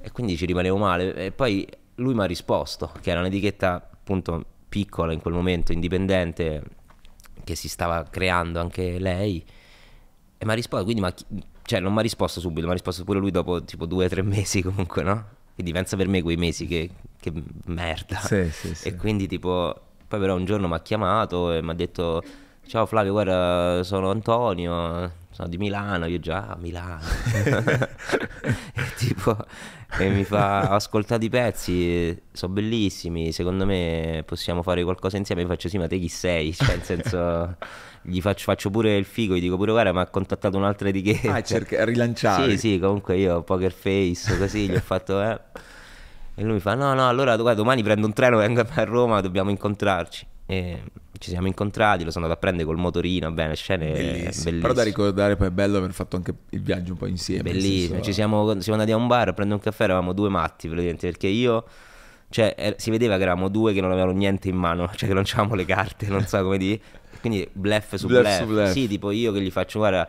E quindi ci rimanevo male. E poi lui mi ha risposto, che era un'etichetta appunto piccola in quel momento, indipendente, che si stava creando anche lei. E mi ha risposto, quindi, cioè, non mi ha risposto subito, mi ha risposto pure lui dopo tipo due o tre mesi comunque, no? Quindi pensa per me quei mesi che, che merda. Sì, sì, sì. E quindi tipo, poi però un giorno mi ha chiamato e mi ha detto, ciao Flavio, guarda, sono Antonio, sono di Milano, io già, "Ah, Milano. (laughs) (laughs) e tipo, e mi fa, ho ascoltato i pezzi, sono bellissimi, secondo me possiamo fare qualcosa insieme. Io faccio sì, ma te chi sei? Cioè, nel senso, (laughs) gli faccio, faccio pure il figo, gli dico pure, guarda, mi ha contattato un'altra etichetta. Ah, cerca, rilanciare. Sì, sì, comunque io poker face, così gli ho fatto eh. E lui mi fa: No, no, allora guarda, domani prendo un treno, vengo a Roma, dobbiamo incontrarci. E ci siamo incontrati, lo sono andato a prendere col motorino, bene, scene Bellissimo. bellissime. Però da ricordare poi è bello aver fatto anche il viaggio un po' insieme. Bellissimo, ci siamo, siamo andati a un bar a prendere un caffè, eravamo due matti praticamente, perché io, cioè, eh, si vedeva che eravamo due che non avevano niente in mano, (laughs) cioè che non avevamo le carte, non so come dire, quindi bluff su Bluff bluff, su bluff. sì, tipo io che gli faccio, guarda,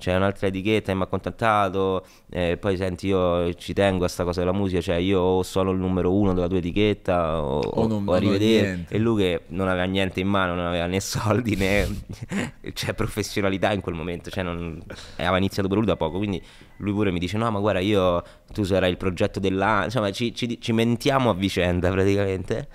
c'è un'altra etichetta che mi ha contattato, eh, poi senti, io ci tengo a sta cosa della musica, cioè io o sono il numero uno della tua etichetta o, O non- o niente. e lui che non aveva niente in mano, non aveva né soldi né (laughs) cioè, professionalità in quel momento, cioè non, aveva iniziato per lui da poco, quindi lui pure mi dice no ma guarda io tu sarai il progetto dell'anno, insomma ci, ci- ci mentiamo a vicenda praticamente,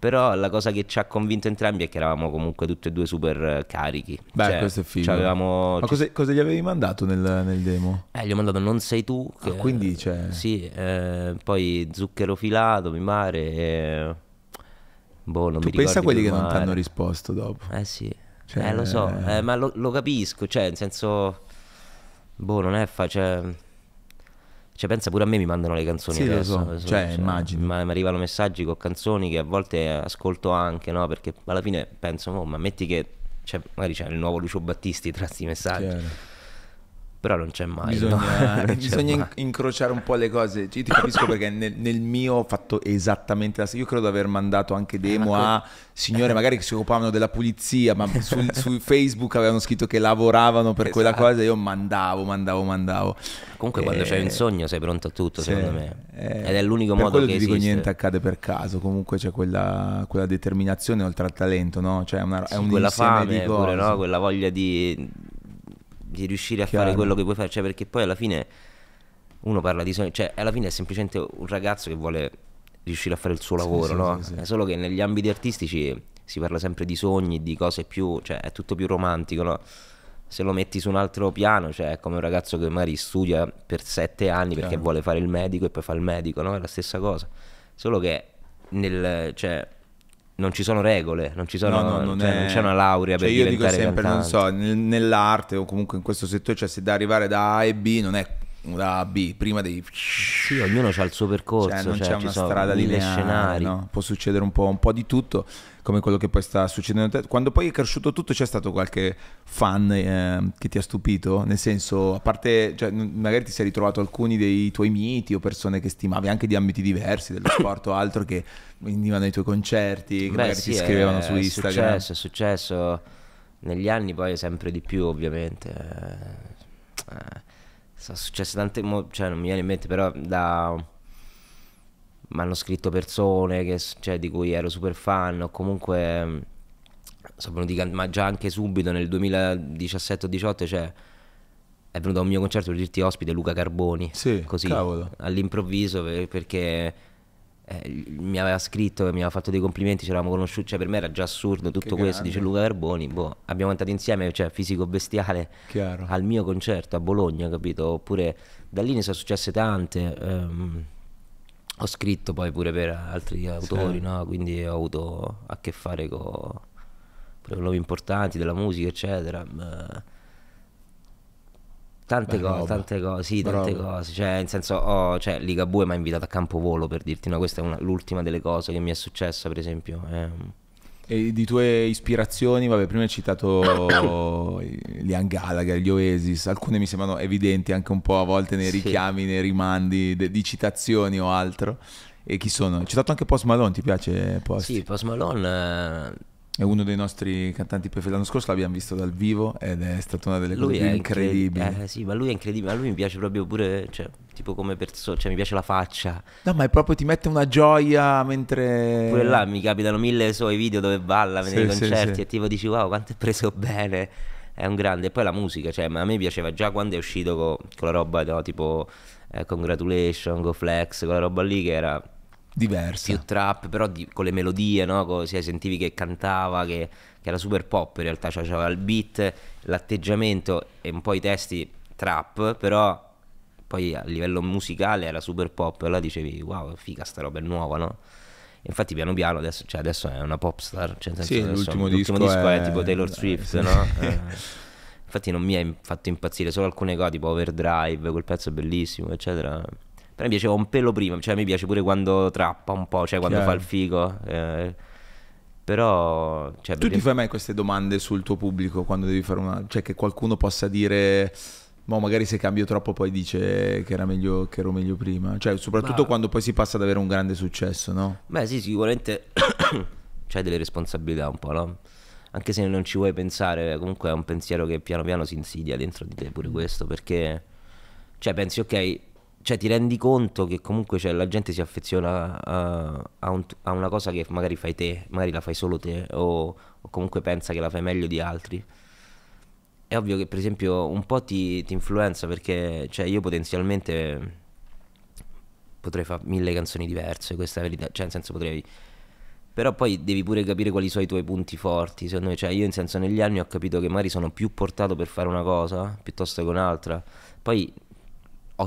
però la cosa che ci ha convinto entrambi è che eravamo comunque tutti e due super eh, carichi. Beh, Cioè, questo è figo. avevamo, Ma cosa, cosa gli avevi mandato nel, nel demo? eh, gli ho mandato Non sei tu. Ah, quindi, cioè- Sì, eh, poi zucchero filato, mi pare. e- Boh, non Tu mi pensa a quelli che non ti hanno risposto dopo. Eh sì, Cioè- eh, lo so, eh, ma lo, lo capisco, cioè, nel senso, boh, non è facile. Cioè, pensa pure a me mi mandano le canzoni Sì, lo adesso. so, cioè, immagino. Ma mi arrivano messaggi con canzoni che a volte ascolto anche, no? Perché alla fine penso, oh, ma metti che, cioè, magari c'è il nuovo Lucio Battisti tra questi messaggi, Chiaro. Però non c'è mai. Bisogna, no? (laughs) Non c'è bisogna mai. incrociare un po' le cose. Io ti capisco perché nel, nel mio ho fatto esattamente la stessa. Io credo di aver mandato anche demo Eh, a signore magari che si occupavano della pulizia, ma (laughs) sul- su Facebook avevano scritto che lavoravano per quella Esatto. cosa. e Io mandavo, mandavo, mandavo. Comunque quando Eh, c'hai un sogno sei pronto a tutto, sì, secondo me. eh, Ed è l'unico per modo quello che ti dico niente accade per caso. Comunque c'è quella, quella determinazione oltre al talento, no? Cioè è, una, è Sì, un quella fame di pure, cose. no? Quella voglia di, di riuscire a Chiaro. fare quello che puoi fare. Cioè, perché poi alla fine uno parla di sogni, cioè alla fine è semplicemente un ragazzo che vuole riuscire a fare il suo lavoro, sì, no? sì, sì. È solo che negli ambiti artistici si parla sempre di sogni, di cose più, cioè è tutto più romantico, no? Se lo metti su un altro piano, cioè è come un ragazzo che magari studia per sette anni perché Chiaro. vuole fare il medico e poi fa il medico, no? È la stessa cosa. Solo che nel, cioè, non ci sono regole, non ci sono, No, no, non, cioè, è- non c'è una laurea cioè, per io dico diventare sempre, non cantante. so, nel- nell'arte o comunque in questo settore, cioè se da arrivare da A e B non è da A a B, prima devi... Sì, ognuno ha il suo percorso, Cioè, non cioè, c'è una strada lineare, scenari. no? Può succedere un po', un po' di tutto, come quello che poi sta succedendo a te. Quando poi è cresciuto tutto, c'è stato qualche fan eh, che ti ha stupito? Nel senso, a parte, cioè, magari ti sei ritrovato alcuni dei tuoi miti o persone che stimavi anche di ambiti diversi, dello sport o altro, che venivano ai tuoi concerti, che Beh, magari sì, ti scrivevano è, su è Instagram. successo, è successo negli anni poi sempre di più ovviamente. Eh, eh, sono successe tante, mo- cioè non mi viene in mente però da... Mi hanno scritto persone che, cioè, di cui ero super fan o comunque mh, sono venuti ma già anche subito nel 2017 o 18 cioè è venuto a un mio concerto per dirti ospite Luca Carboni Sì, così cavolo. all'improvviso per- perché eh, mi aveva scritto mi aveva fatto dei complimenti, ci eravamo conosciuti, cioè per me era già assurdo tutto Che questo, grande. dice Luca Carboni, boh, abbiamo cantato insieme, cioè fisico bestiale Chiaro. al mio concerto a Bologna, capito? Oppure da lì ne sono successe tante. ehm, ho scritto poi pure per altri autori, no? Quindi ho avuto a che fare con nomi importanti della musica, eccetera. ma- Tante Beh, cose, roba. tante cose, sì, tante Roba. cose. Cioè, nel senso, ho, cioè, Ligabue mi ha invitato a Campovolo per dirti, no, questa è una- l'ultima delle cose che mi è successa, per esempio. ehm. E di tue ispirazioni, vabbè, prima hai citato (coughs) Liam Gallagher, gli Oasis, alcune mi sembrano evidenti anche un po' a volte nei Sì. richiami, nei rimandi de- di citazioni o altro. E chi sono? Hai citato anche Post Malone, ti piace Post? Sì, Post Malone... eh, È uno dei nostri cantanti preferiti. L'anno scorso l'abbiamo visto dal vivo ed è stata una delle cose Lui è incredibili. incredibile. Eh, sì, ma lui è incredibile. A lui mi piace proprio pure, cioè, tipo come persona, cioè mi piace la faccia. No, ma è proprio ti mette una gioia mentre... Pure là mi capitano mille suoi video dove balla Sì, nei concerti sì. e tipo dici wow quanto è preso bene. è un grande. E poi la musica, cioè, a me piaceva già quando è uscito con, con la roba no, tipo eh, Congratulation, Go Flex, quella roba lì che era diversa. più trap, però di, con le melodie, no? Così sentivi che cantava, che, che era super pop in realtà, cioè, aveva il beat, l'atteggiamento e un po' i testi trap, però poi a livello musicale era super pop, e allora dicevi wow, figa sta roba è nuova, no? Infatti piano piano adesso, cioè adesso è una pop star, cioè Sì, l'ultimo l'ultimo disco disco, è... è- tipo Taylor eh, Swift, sì. no? Eh, infatti non mi ha fatto impazzire, solo alcune cose tipo Overdrive, quel pezzo è bellissimo, eccetera. Però mi piaceva un pelo prima, cioè mi piace pure quando trappa un po', cioè quando Chiaro. fa il figo. eh, però... Cioè, Tu ti fai mai queste domande sul tuo pubblico quando devi fare una... Cioè che qualcuno possa dire... Ma magari se cambio troppo poi dice che, era meglio, che ero meglio prima. Cioè soprattutto Ma- quando poi si passa ad avere un grande successo, no? Beh, sì, sicuramente (coughs) c'hai delle responsabilità un po', no? Anche se non ci vuoi pensare, comunque è un pensiero che piano piano si insidia dentro di te pure questo, perché cioè pensi ok, cioè ti rendi conto che comunque cioè, la gente si affeziona a, a un- a una cosa che magari fai te, magari la fai solo te o, o comunque pensa che la fai meglio di altri. È ovvio che per esempio un po' ti, ti influenza perché cioè, io potenzialmente potrei fare mille canzoni diverse, questa è la verità, cioè nel senso potrei... Però poi devi pure capire quali sono i tuoi punti forti, secondo me, cioè io in senso negli anni ho capito che magari sono più portato per fare una cosa piuttosto che un'altra, poi ho,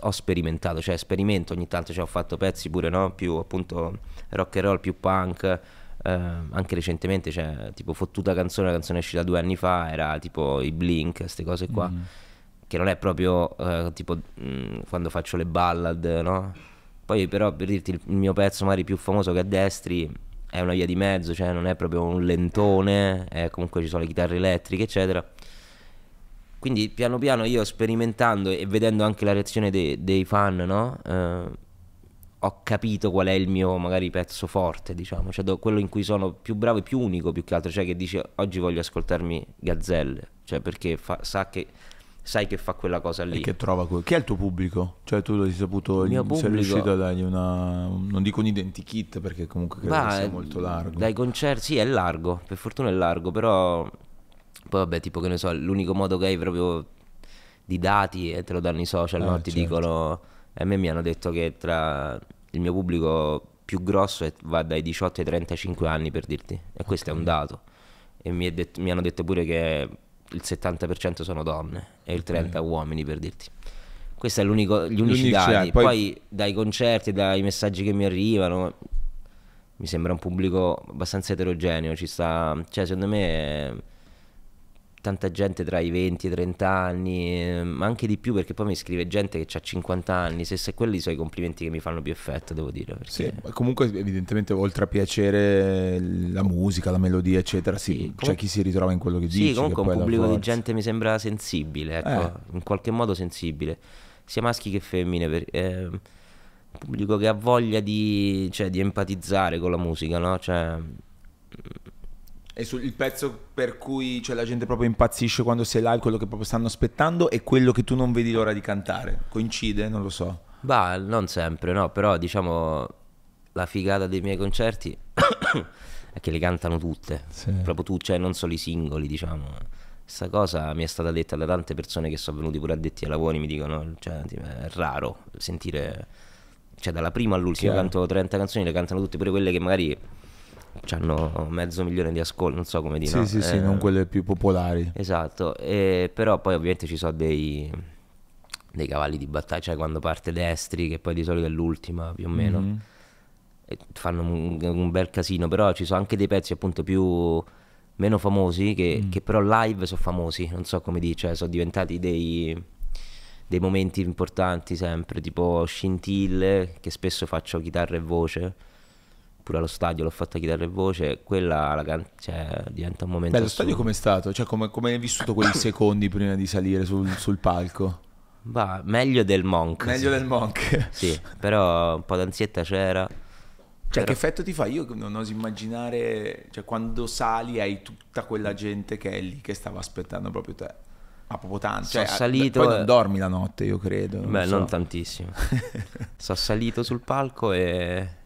ho sperimentato, cioè sperimento ogni tanto, cioè ho fatto pezzi pure, no? Più appunto rock and roll, più punk, eh, anche recentemente, cioè tipo fottuta canzone, la canzone uscita due anni fa, era tipo i Blink, queste cose qua che non è proprio eh, tipo mh, quando faccio le ballad, no? Poi però per dirti il mio pezzo magari più famoso che è Destri è una via di mezzo, cioè non è proprio un lentone, è comunque ci sono le chitarre elettriche, eccetera. Quindi piano piano io sperimentando e vedendo anche la reazione dei, dei fan, no? Eh, ho capito qual è il mio magari pezzo forte, diciamo, cioè do- quello in cui sono più bravo e più unico più che altro, cioè che dice oggi voglio ascoltarmi Gazzelle, cioè perché fa- sa che sai che fa quella cosa lì. E che trova que- Chi è il tuo pubblico? Cioè tu hai saputo... Il mio sei pubblico- riuscito a dargli una... Non dico un identikit perché comunque credo che sia molto largo. Dai concerti, sì, è largo, per fortuna è largo, però poi vabbè, tipo che ne so, l'unico modo che hai proprio di dati e te lo danno i social, Eh, no? Ti certo. dicono, a me mi hanno detto che tra il mio pubblico più grosso è- va dai 18 ai 35 anni per dirti, e questo è un dato. E mi, è detto- mi hanno detto pure che il 70% sono donne e il 30% uomini per dirti. Questi sono gli unici dati. dati, Poi... poi- dai concerti, dai messaggi che mi arrivano, mi sembra un pubblico abbastanza eterogeneo. Ci sta, cioè, secondo me, eh, tanta gente tra i 20 e i 30 anni, eh, ma anche di più perché poi mi scrive gente che ha 50 anni. Se, se quelli sono i complimenti che mi fanno più effetto, devo dire. Perché... Sì, comunque evidentemente oltre a piacere la musica, la melodia eccetera, sì, Sì, c'è chi si ritrova in quello che Sì, dici. che comunque un pubblico di gente mi sembra sensibile, ecco, Eh. in qualche modo sensibile, sia maschi che femmine, per- eh, un pubblico che ha voglia di, cioè, di empatizzare con la musica, no? Cioè, E sul il pezzo per cui cioè, la gente proprio impazzisce quando sei live, quello che proprio stanno aspettando e quello che tu non vedi l'ora di cantare. Coincide? Non lo so. bah, non sempre, no, però diciamo la figata dei miei concerti (coughs) è che le cantano tutte, Sì. proprio tu, cioè non solo i singoli, diciamo. Questa cosa mi è stata detta da tante persone che sono venuti pure addetti ai lavori, mi dicono, cioè, è raro sentire, cioè dalla prima all'ultima Chiaro. canto 30 canzoni, le cantano tutte, pure quelle che magari hanno mezzo milione di ascolti, non so come dire. Sì, no? sì, sì, Eh, non quelle più popolari. Esatto, e però poi ovviamente ci sono dei, dei cavalli di battaglia, cioè quando parte destri, che poi di solito è l'ultima più o meno, Mhm. e fanno un, un bel casino, però ci sono anche dei pezzi appunto più meno famosi che, Mm. che però live sono famosi, non so come dire, cioè sono diventati dei, dei momenti importanti sempre, tipo scintille, che spesso faccio chitarra e voce. Pure allo stadio l'ho fatta chitarra e voce, quella la can- cioè, diventa un momento Beh, lo stadio com'è stato? Cioè, come, come hai vissuto quei (coughs) secondi prima di salire sul, sul palco? Bah, meglio del Monk. Meglio sì. del Monk. Sì, però un po' d'ansietta c'era. Cioè, Però- che effetto ti fa? Io non oso immaginare, cioè, quando sali hai tutta quella gente che è lì che stava aspettando proprio te. Ma proprio tanto. Cioè, salito Poi non dormi la notte, io credo. Beh, so. non tantissimo. (laughs) sono salito sul palco e...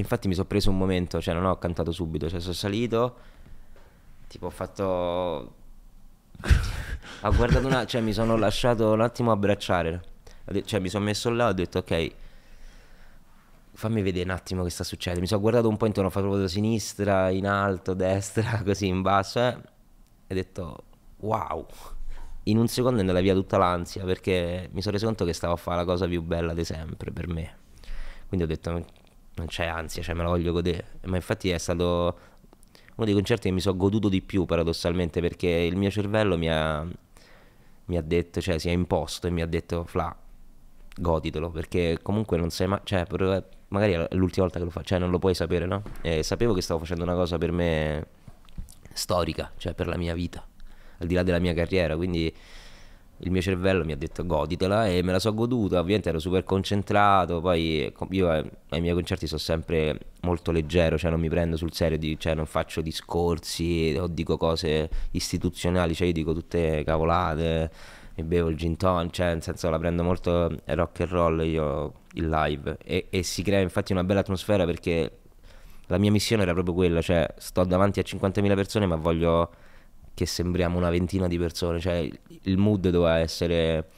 infatti mi sono preso un momento, cioè non ho cantato subito, cioè sono salito, tipo ho fatto (laughs) ho guardato una, cioè mi sono lasciato un attimo abbracciare. Cioè mi sono messo là, ho detto ok, fammi vedere un attimo che sta succedendo. Mi sono guardato un po' intorno, ho fatto da sinistra, in alto, destra, (laughs) così in basso, eh? e ho detto wow. In un secondo è andata via tutta l'ansia perché mi sono reso conto che stavo a fare la cosa più bella di sempre per me. Quindi ho detto non c'è ansia, cioè me la voglio godere. Ma infatti è stato uno dei concerti che mi sono goduto di più paradossalmente perché il mio cervello mi ha, mi ha detto, cioè si è imposto e mi ha detto Fla, goditelo perché comunque non sai mai, cioè magari è l'ultima volta che lo faccio, cioè non lo puoi sapere, no? E sapevo che stavo facendo una cosa per me storica, cioè per la mia vita, al di là della mia carriera, quindi il mio cervello mi ha detto goditela e me la so goduta, ovviamente ero super concentrato, poi io eh, ai miei concerti sono sempre molto leggero, cioè non mi prendo sul serio, cioè non faccio discorsi o dico cose istituzionali, cioè io dico tutte cavolate e bevo il gin tonic, cioè nel senso la prendo molto rock and roll io il live e, e si crea infatti una bella atmosfera perché la mia missione era proprio quella, cioè sto davanti a 50.000 persone ma voglio che sembriamo una ventina di persone, cioè il mood doveva essere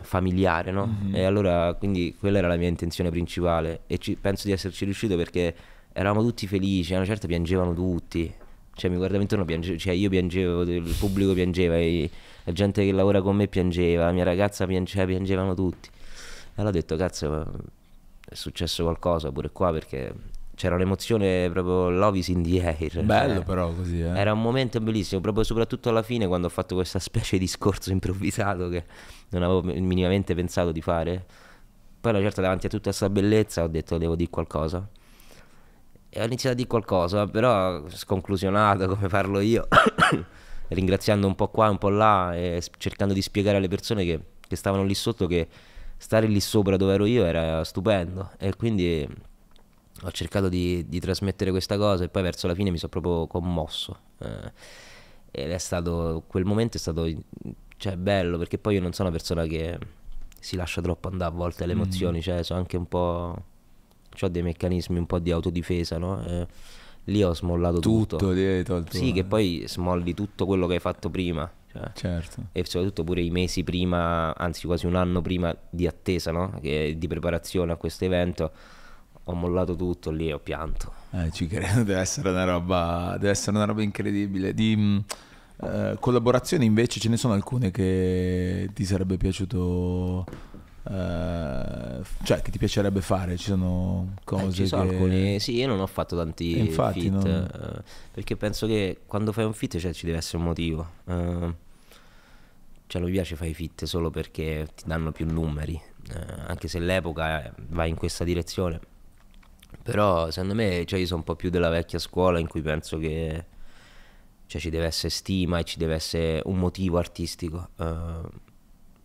familiare, no? Mm-hmm. E allora quindi quella era la mia intenzione principale e ci, penso di esserci riuscito perché eravamo tutti felici, a una certa piangevano tutti, cioè mi guardavo intorno, piange, cioè io piangevo, il pubblico piangeva, i, la gente che lavora con me piangeva, la mia ragazza piangeva, piangevano tutti. E allora ho detto, cazzo, è successo qualcosa pure qua perché c'era un'emozione proprio love is in the air. Bello cioè, però così, eh. Era un momento bellissimo, proprio soprattutto alla fine quando ho fatto questa specie di discorso improvvisato che non avevo minimamente pensato di fare. Poi una certa davanti a tutta questa bellezza ho detto devo dire qualcosa. E ho iniziato a dire qualcosa, però sconclusionato come parlo io, (coughs) ringraziando un po' qua un po' là e cercando di spiegare alle persone che, che stavano lì sotto che stare lì sopra dove ero io era stupendo. E quindi ho cercato di, di, trasmettere questa cosa e poi verso la fine mi sono proprio commosso. Eh, ed è stato, quel momento è stato cioè, bello perché poi io non sono una persona che si lascia troppo andare a volte alle mm. emozioni, mm. cioè sono anche un po'... ho dei meccanismi un po' di autodifesa, no? Eh, lì ho smollato tutto. Tutto, hai tolto. Sì, che poi smolli tutto quello che hai fatto prima. Cioè, certo. E soprattutto pure i mesi prima, anzi quasi un anno prima di attesa, no? Che, di preparazione a questo evento ho mollato tutto lì e ho pianto. Eh, ci credo, deve essere una roba, deve essere una roba incredibile. Di mm, eh, collaborazioni invece ce ne sono alcune che ti sarebbe piaciuto, eh, cioè che ti piacerebbe fare? Ci sono cose eh, ci sono che... alcuni, sì, io non ho fatto tanti infatti, fit, non... Eh, perché penso che quando fai un fit cioè, ci deve essere un motivo. Eh, cioè non mi piace fare i fit solo perché ti danno più numeri, anche se l'epoca va in questa direzione però secondo me cioè, io sono un po' più della vecchia scuola in cui penso che cioè, ci deve essere stima e ci deve essere un motivo artistico. Uh,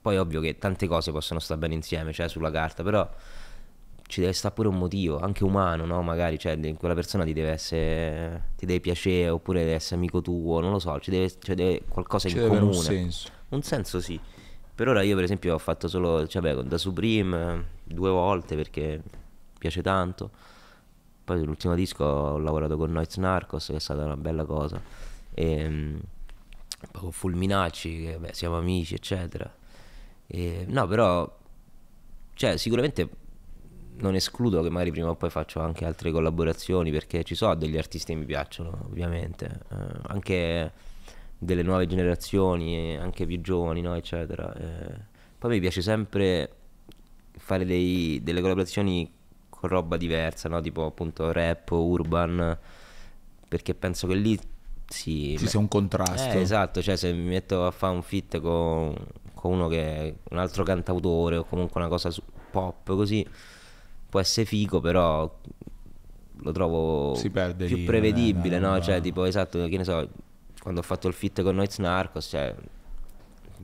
poi è ovvio che tante cose possono stare bene insieme, cioè sulla carta, però ci deve stare pure un motivo, anche umano, no? Magari cioè, quella persona ti deve essere. ti deve piacere oppure deve essere amico tuo, non lo so, ci deve, cioè, deve qualcosa ci in comune. Un senso. Un senso sì. Per ora io per esempio ho fatto solo, cioè beh, da Supreme due volte perché piace tanto. Poi sull'ultimo disco ho lavorato con Noiz Narcos, che è stata una bella cosa. E, um, con Fulminacci, che beh, siamo amici, eccetera. E, no, però, cioè, sicuramente non escludo che magari prima o poi faccio anche altre collaborazioni perché ci sono degli artisti che mi piacciono, ovviamente, eh, anche delle nuove generazioni, anche più giovani, no, eccetera. Eh, poi mi piace sempre fare dei, delle collaborazioni con roba diversa, no? tipo appunto rap, urban, perché penso che lì si... Ci sia un contrasto. Eh, esatto, cioè se mi metto a fare un fit con, con uno che è un altro cantautore o comunque una cosa pop così, può essere figo, però lo trovo più lì, prevedibile, no? no? Cioè tipo esatto, che ne so, quando ho fatto il fit con Noiz Narcos, cioè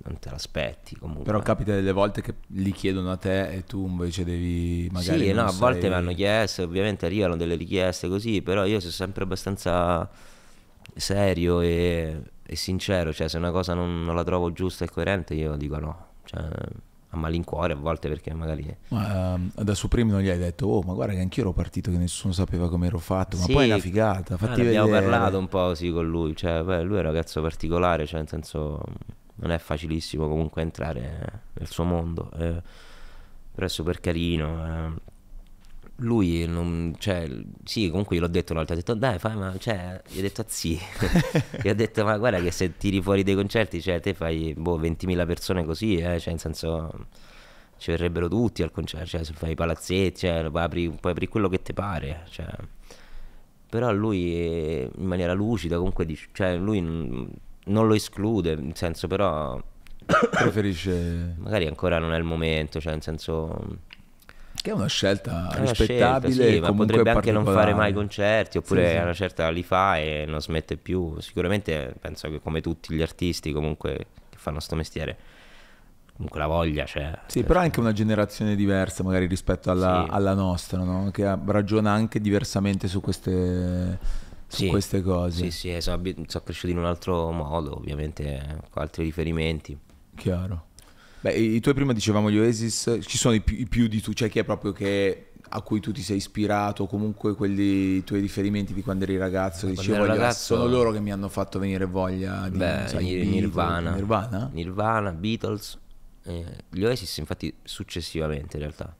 non te l'aspetti comunque. Però capita delle volte che li chiedono a te e tu invece devi magari... Sì, no, a sei... volte mi hanno chiesto, ovviamente arrivano delle richieste così, però io sono sempre abbastanza serio e, e sincero, cioè se una cosa non, non, la trovo giusta e coerente io dico no, cioè a malincuore a volte perché magari... Ma ehm, da Supreme non gli hai detto, oh ma guarda che anch'io ero partito che nessuno sapeva come ero fatto, ma Sì, poi è una figata, ah, fatti ne abbiamo parlato un po' sì con lui, cioè beh, lui è un ragazzo particolare, cioè nel senso non è facilissimo comunque entrare nel suo mondo, eh, però è super carino. eh. Lui non, cioè, sì, comunque gliel'ho detto una volta, ho detto dai fai, ma cioè, gli ho detto a sì, (laughs) gli ho detto ma guarda che se tiri fuori dei concerti, cioè te fai boh 20.000 persone così, eh, cioè nel senso ci verrebbero tutti al concerto, cioè se fai i palazzetti, cioè, puoi apri, puoi aprire quello che ti pare, cioè. Però lui eh, in maniera lucida comunque dice, cioè lui non lo esclude, nel senso però (coughs) Preferisce... magari ancora non è il momento, cioè nel senso Che è una scelta è una rispettabile scelta, sì, ma potrebbe anche non fare mai concerti, oppure Sì, sì. a una certa li fa e non smette più. Sicuramente penso che come tutti gli artisti comunque che fanno sto mestiere, comunque la voglia c'è. Sì, però è anche una generazione diversa magari rispetto alla, Sì. alla nostra, no? Che ragiona anche diversamente su queste, su Sì, queste cose. Sì, sì, sono, sono cresciuti in un altro modo, ovviamente con altri riferimenti. Chiaro. Beh, i tuoi prima dicevamo gli Oasis, ci sono i più, i più di tu, cioè chi è proprio che a cui tu ti sei ispirato, o comunque quelli i tuoi riferimenti di quando eri ragazzo, che Quando dicevo, ero "Voglio- ragazzo- sono loro che mi hanno fatto venire voglia di Beh, sai, Nir- Beatles, Nirvana. Nirvana? Nirvana, Beatles, eh, gli Oasis infatti successivamente in realtà.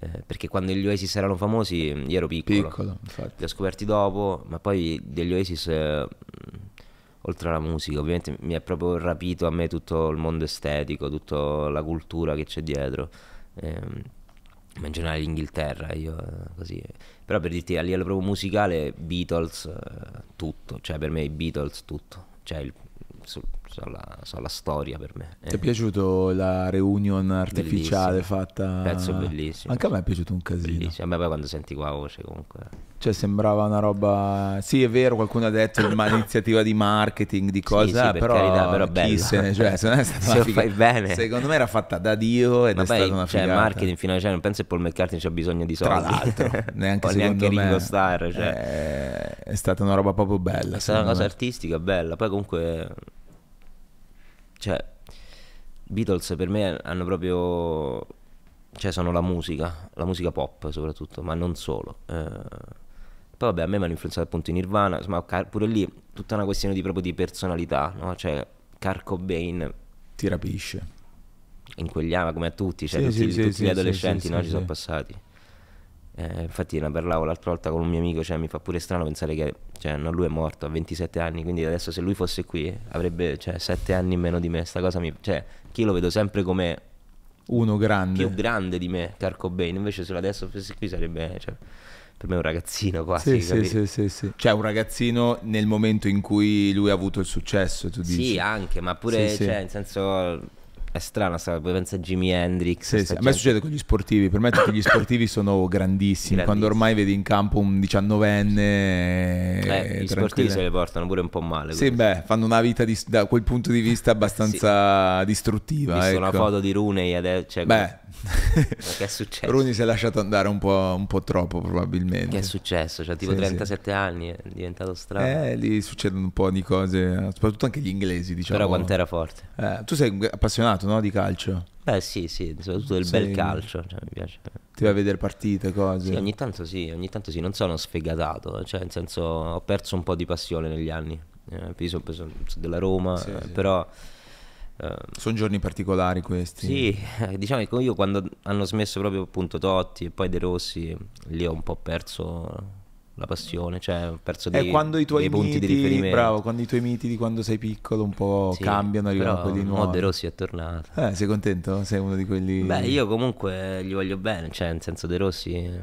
Eh, perché quando gli Oasis erano famosi io ero piccolo. Piccolo, infatti. Li ho scoperti dopo, ma poi degli Oasis, eh, mh, oltre alla musica, ovviamente mi è proprio rapito a me tutto il mondo estetico, tutta la cultura che c'è dietro. ehm, ma in generale l'Inghilterra, io eh, così. Però per dirti a livello proprio musicale, Beatles, eh, tutto, cioè per me i Beatles tutto, cioè il, so, so la, so la storia per me. Ti è eh. piaciuto la reunion artificiale Bellissimo. fatta? Pezzo bellissimo. Anche a me è piaciuto un casino. Bellissimo. Vabbè, poi quando senti qua voce comunque... Cioè sembrava una roba... Sì, è vero, qualcuno ha detto ma (coughs) iniziativa di marketing, di cose, sì, eh, per però, carità, però bello. se cioè, secondo me è (laughs) stata Se lo figa- fai bene. Secondo me era fatta da Dio ed Ma è stata poi, una cioè, figata. marketing fino a cioè, non penso che Paul McCartney c'ha bisogno di soldi. Tra l'altro, (laughs) neanche secondo neanche me. Ringo Starr, cioè. è, è stata una roba proprio bella. È stata una cosa me. artistica bella. Poi comunque, cioè, Beatles per me hanno proprio, cioè sono la musica, la musica pop soprattutto, ma non solo. Eh, poi vabbè, a me mi hanno influenzato appunto in Nirvana, ma pure lì tutta una questione di proprio di personalità, no? Cioè, Kurt Cobain Ti rapisce. in quegli anni, come a tutti, cioè Sì, tutti, sì, tutti sì, gli adolescenti no, ci sono passati. Eh, infatti ne parlavo l'altra volta con un mio amico, cioè mi fa pure strano pensare che cioè, no, lui è morto a 27 anni, quindi adesso se lui fosse qui avrebbe cioè, 7 anni in meno di me, sta cosa mi... Cioè, che io lo vedo sempre come Uno grande. più grande di me, Kurt Cobain, invece se adesso fosse qui sarebbe... Cioè, per me un ragazzino quasi, Sì, sì, capito? sì, sì, sì. Cioè un ragazzino nel momento in cui lui ha avuto il successo, tu dici. Sì, anche, ma pure, Sì, sì. cioè, nel senso... È strano, sta, poi pensa a Jimi Hendrix. Sì, sì. A me succede con gli sportivi, per me tutti gli sportivi sono grandissimi, quando Grandissimi. ormai vedi in campo un diciannovenne Eh, eh, gli sportivi tranquillo. se le portano pure un po' male. Sì, quindi. beh, fanno una vita dis- da quel punto di vista abbastanza Ho distruttiva. visto una ecco. foto di Rooney adesso. Cioè, Beh, che è successo? Rooney si è lasciato andare un po', un po' troppo probabilmente. Che è successo? Cioè, tipo Sì, sì. 37 anni, è diventato strano. Eh, lì succedono un po' di cose, soprattutto anche gli inglesi, diciamo. Però quanto era forte. Eh, tu sei appassionato, no, di calcio? Beh, sì, sì, soprattutto del Sì. bel calcio. Cioè, mi piace. Ti vai a vedere partite, cose? Sì, ogni tanto sì, ogni tanto sì. Non sono sfegatato. Cioè, nel senso, ho perso un po' di passione negli anni. Eh, sono preso della Roma, Sì, eh, sì. Però. eh, Sono giorni particolari questi. Sì, eh, diciamo che io quando hanno smesso proprio appunto Totti e poi De Rossi, lì ho un po' perso la passione, cioè ho perso È dei, quando i tuoi punti di miti, riferimento. bravo, quando i tuoi miti di quando sei piccolo un po' Sì, cambiano, arrivano quelli nuovi. De Rossi è tornato. Eh, sei contento? Sei uno di quelli... Beh, io comunque gli voglio bene, cioè nel senso De Rossi eh,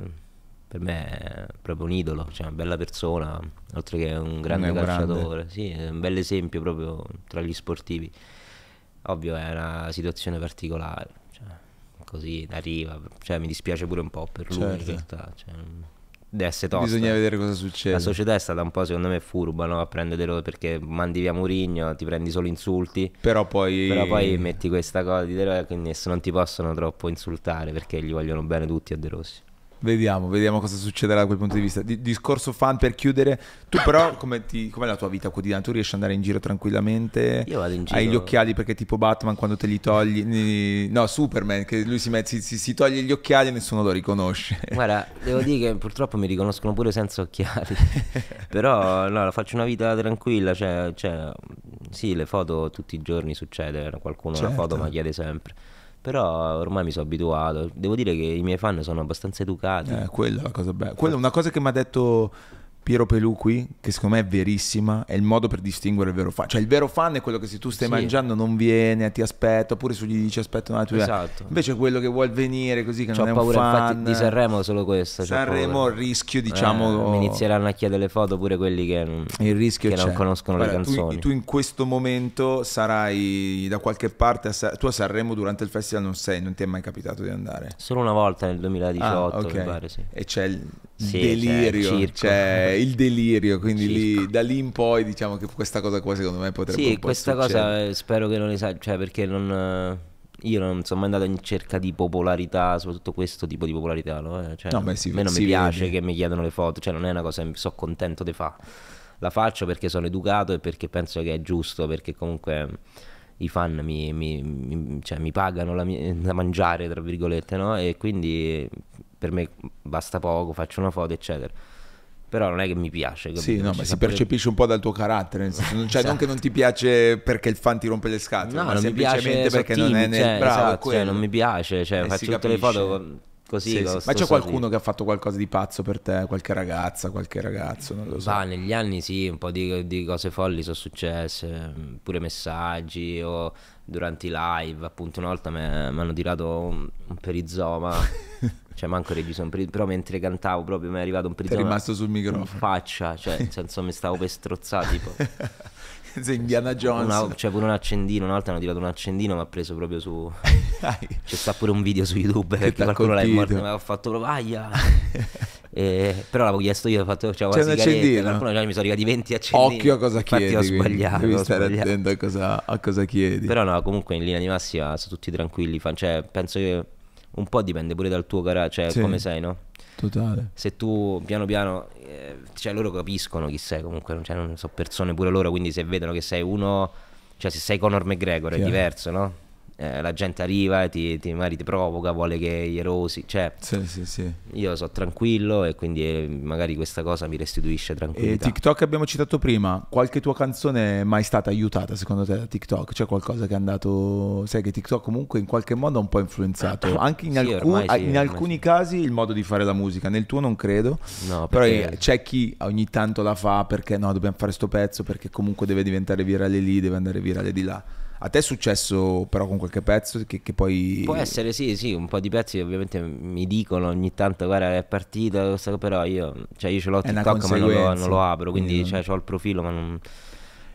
per me è proprio un idolo, cioè una bella persona, oltre che un grande un grande. calciatore, sì, è un bel esempio proprio tra gli sportivi. Ovvio è una situazione particolare, cioè, così arriva, cioè mi dispiace pure un po' per lui in Certo. realtà, cioè, deve essere tosta. Bisogna vedere cosa succede. La società è stata un po' secondo me furba no? a prendere perché mandi via Murigno, ti prendi solo insulti. Però poi... Però poi metti questa cosa di De Rossi quindi adesso non ti possono troppo insultare perché gli vogliono bene tutti a De Rossi. Vediamo, vediamo cosa succederà da quel punto di vista. Di- discorso fan per chiudere. Tu però, (coughs) come ti, com'è la tua vita quotidiana? Tu riesci ad andare in giro tranquillamente? Io vado in giro- Hai gli occhiali perché tipo Batman quando te li togli... No, Superman, che lui si, met- si, si- si toglie gli occhiali e nessuno lo riconosce. (laughs) Guarda, devo dire che purtroppo mi riconoscono pure senza occhiali. (laughs) Però no, faccio una vita tranquilla, cioè, cioè, sì, le foto tutti i giorni succede, qualcuno Certo. foto mi chiede sempre. Però ormai mi sono abituato. Devo dire che i miei fan sono abbastanza educati. Eh, quella è la cosa bella. Quella è una cosa che mi ha detto Piero Pelù qui, che secondo me è verissima, è il modo per distinguere il vero fan. Cioè il vero fan è quello che se tu stai Sì. mangiando non viene, ti aspetta, oppure se gli dici aspetta una tua Esatto. Invece quello che vuol venire così che C'ho non è un paura fan. infatti di Sanremo solo questo. Sanremo il rischio, diciamo, Eh, mi inizieranno a chiedere le foto pure quelli che, non- il rischio che non c'è. conoscono Guarda, le tu- canzoni. Tu, in questo momento sarai da qualche parte, a Sa- tu a Sanremo durante il festival non sei, non ti è mai capitato di andare. Solo una volta nel 2018, Ah, ok. mi pare, sì. E c'è il Sì, delirio, c'è il delirio, quindi lì, da lì in poi diciamo che questa cosa qua secondo me potrebbe un Sì, questa succedere. cosa spero che non esageri, cioè perché non... eh, Io non sono mai andato in cerca di popolarità, soprattutto questo tipo di popolarità, no? Eh, Cioè, No, si- a me non mi piace vede. che mi chiedono le foto, cioè non è una cosa che sono contento di fare. La faccio perché sono educato e perché penso che è giusto, perché comunque i fan mi, mi- mi- cioè, mi pagano la da mangiare, tra virgolette, no? E quindi per me basta poco, faccio una foto, eccetera. Però non è che mi piace. Sì, capito? no, Ci ma si percepisce un po' dal tuo carattere, nel senso, non, cioè, (laughs) non che non ti piace perché il fan ti rompe le scatole, No, ma semplicemente perché non è nel cioè, bravo, esatto, cioè, non mi piace, cioè, Eh, faccio tutte le foto così. Sì, sì. Ma c'è qualcuno sorriso. che ha fatto qualcosa di pazzo per te, qualche ragazza, qualche ragazzo, non lo so. Va, negli anni sì, un po' di, di cose folli sono successe, pure messaggi o durante i live, appunto una volta mi hanno tirato un, un perizoma, (laughs) cioè manco perizoma, però mentre cantavo proprio mi è arrivato un Ti è rimasto sul in microfono. faccia, cioè nel senso mi stavo per strozzare tipo. (laughs) Sei Indiana Jones. Una, cioè pure un accendino, una volta hanno tirato un accendino mi ha preso proprio su... (laughs) C'è sta pure un video su YouTube Che perché qualcuno l'ha morto, mi ha fatto proprio aia. E- però l'avevo chiesto io, ho fatto cioè, C'è un accendino? qualcuno cioè, mi sono arrivati 20 accendini. Occhio a cosa Infatti chiedi. ho quindi. sbagliato, Devi ho stare sbagliato. attento a cosa, a cosa chiedi. Però no, comunque in linea di massima sono tutti tranquilli, cioè penso che un po' dipende pure dal tuo carattere, cioè Sì. come sei, no? Totale. Se tu piano piano, eh, cioè loro capiscono chi sei comunque, cioè non so persone pure loro, quindi se vedono che sei uno, cioè se sei Conor McGregor è Chiaro. diverso, no? Eh, la gente arriva e ti, ti, magari ti provoca, vuole che gli erosi, cioè Sì, sì, sì. io sono tranquillo e quindi eh, magari questa cosa mi restituisce E tranquillità. TikTok abbiamo citato prima, qualche tua canzone è mai stata aiutata secondo te da TikTok? C'è qualcosa che è andato, sai che TikTok comunque in qualche modo ha un po' influenzato, (coughs) anche in, Sì, alcu- ormai sì, in alcuni casi il modo di fare la musica, nel tuo non credo, No, però perché- eh, c'è chi ogni tanto la fa perché no, dobbiamo fare sto pezzo perché comunque deve diventare virale lì, deve andare virale di là. A te è successo però con qualche pezzo che, che poi... Può essere sì, sì, un po' di pezzi ovviamente mi dicono ogni tanto guarda è partita questa cosa", però io, cioè io ce l'ho TikTok ma non lo, non lo apro, quindi non- cioè, ho il profilo ma non...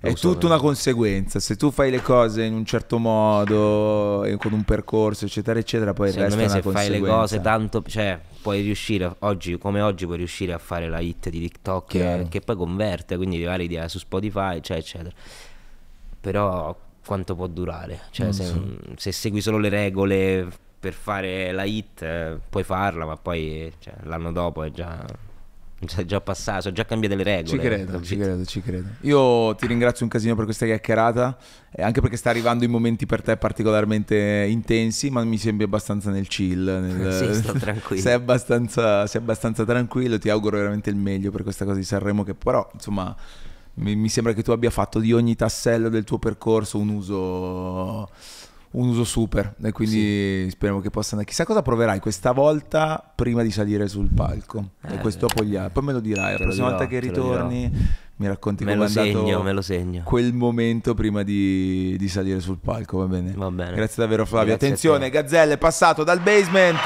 È tutta una conseguenza, se tu fai le cose in un certo modo, e con un percorso, eccetera, eccetera, poi Secondo resto me se fai le cose tanto, cioè puoi riuscire, oggi come oggi puoi riuscire a fare la hit di TikTok eh, che poi converte, quindi magari ti- su Spotify, cioè, eccetera. Però quanto può durare? Cioè Non se, so. se segui solo le regole per fare la hit eh, puoi farla, ma poi cioè, l'anno dopo è già, è già passato, sono già cambiate le regole. Ci credo, ci credo, ci credo. Io ti ringrazio un casino per questa chiacchierata, eh, anche perché sta arrivando in momenti per te particolarmente intensi, ma mi sembri abbastanza nel chill. nel- (laughs) Sì, sto tranquillo. sei, abbastanza, sei abbastanza tranquillo, ti auguro veramente il meglio per questa cosa di Sanremo, che però, insomma, mi, mi sembra che tu abbia fatto di ogni tassello del tuo percorso un uso... Un uso super e quindi speriamo che possa andare. Chissà cosa proverai questa volta prima di salire sul palco. e Eh, questo poi, gli- poi me lo dirai. La prossima dirò, volta che ritorni mi racconti Me come lo segno, me lo segno. quel momento prima di, di salire sul palco, va bene? Va bene. Grazie davvero Flavio. Grazie Attenzione, te. Gazzelle è passato dal basement.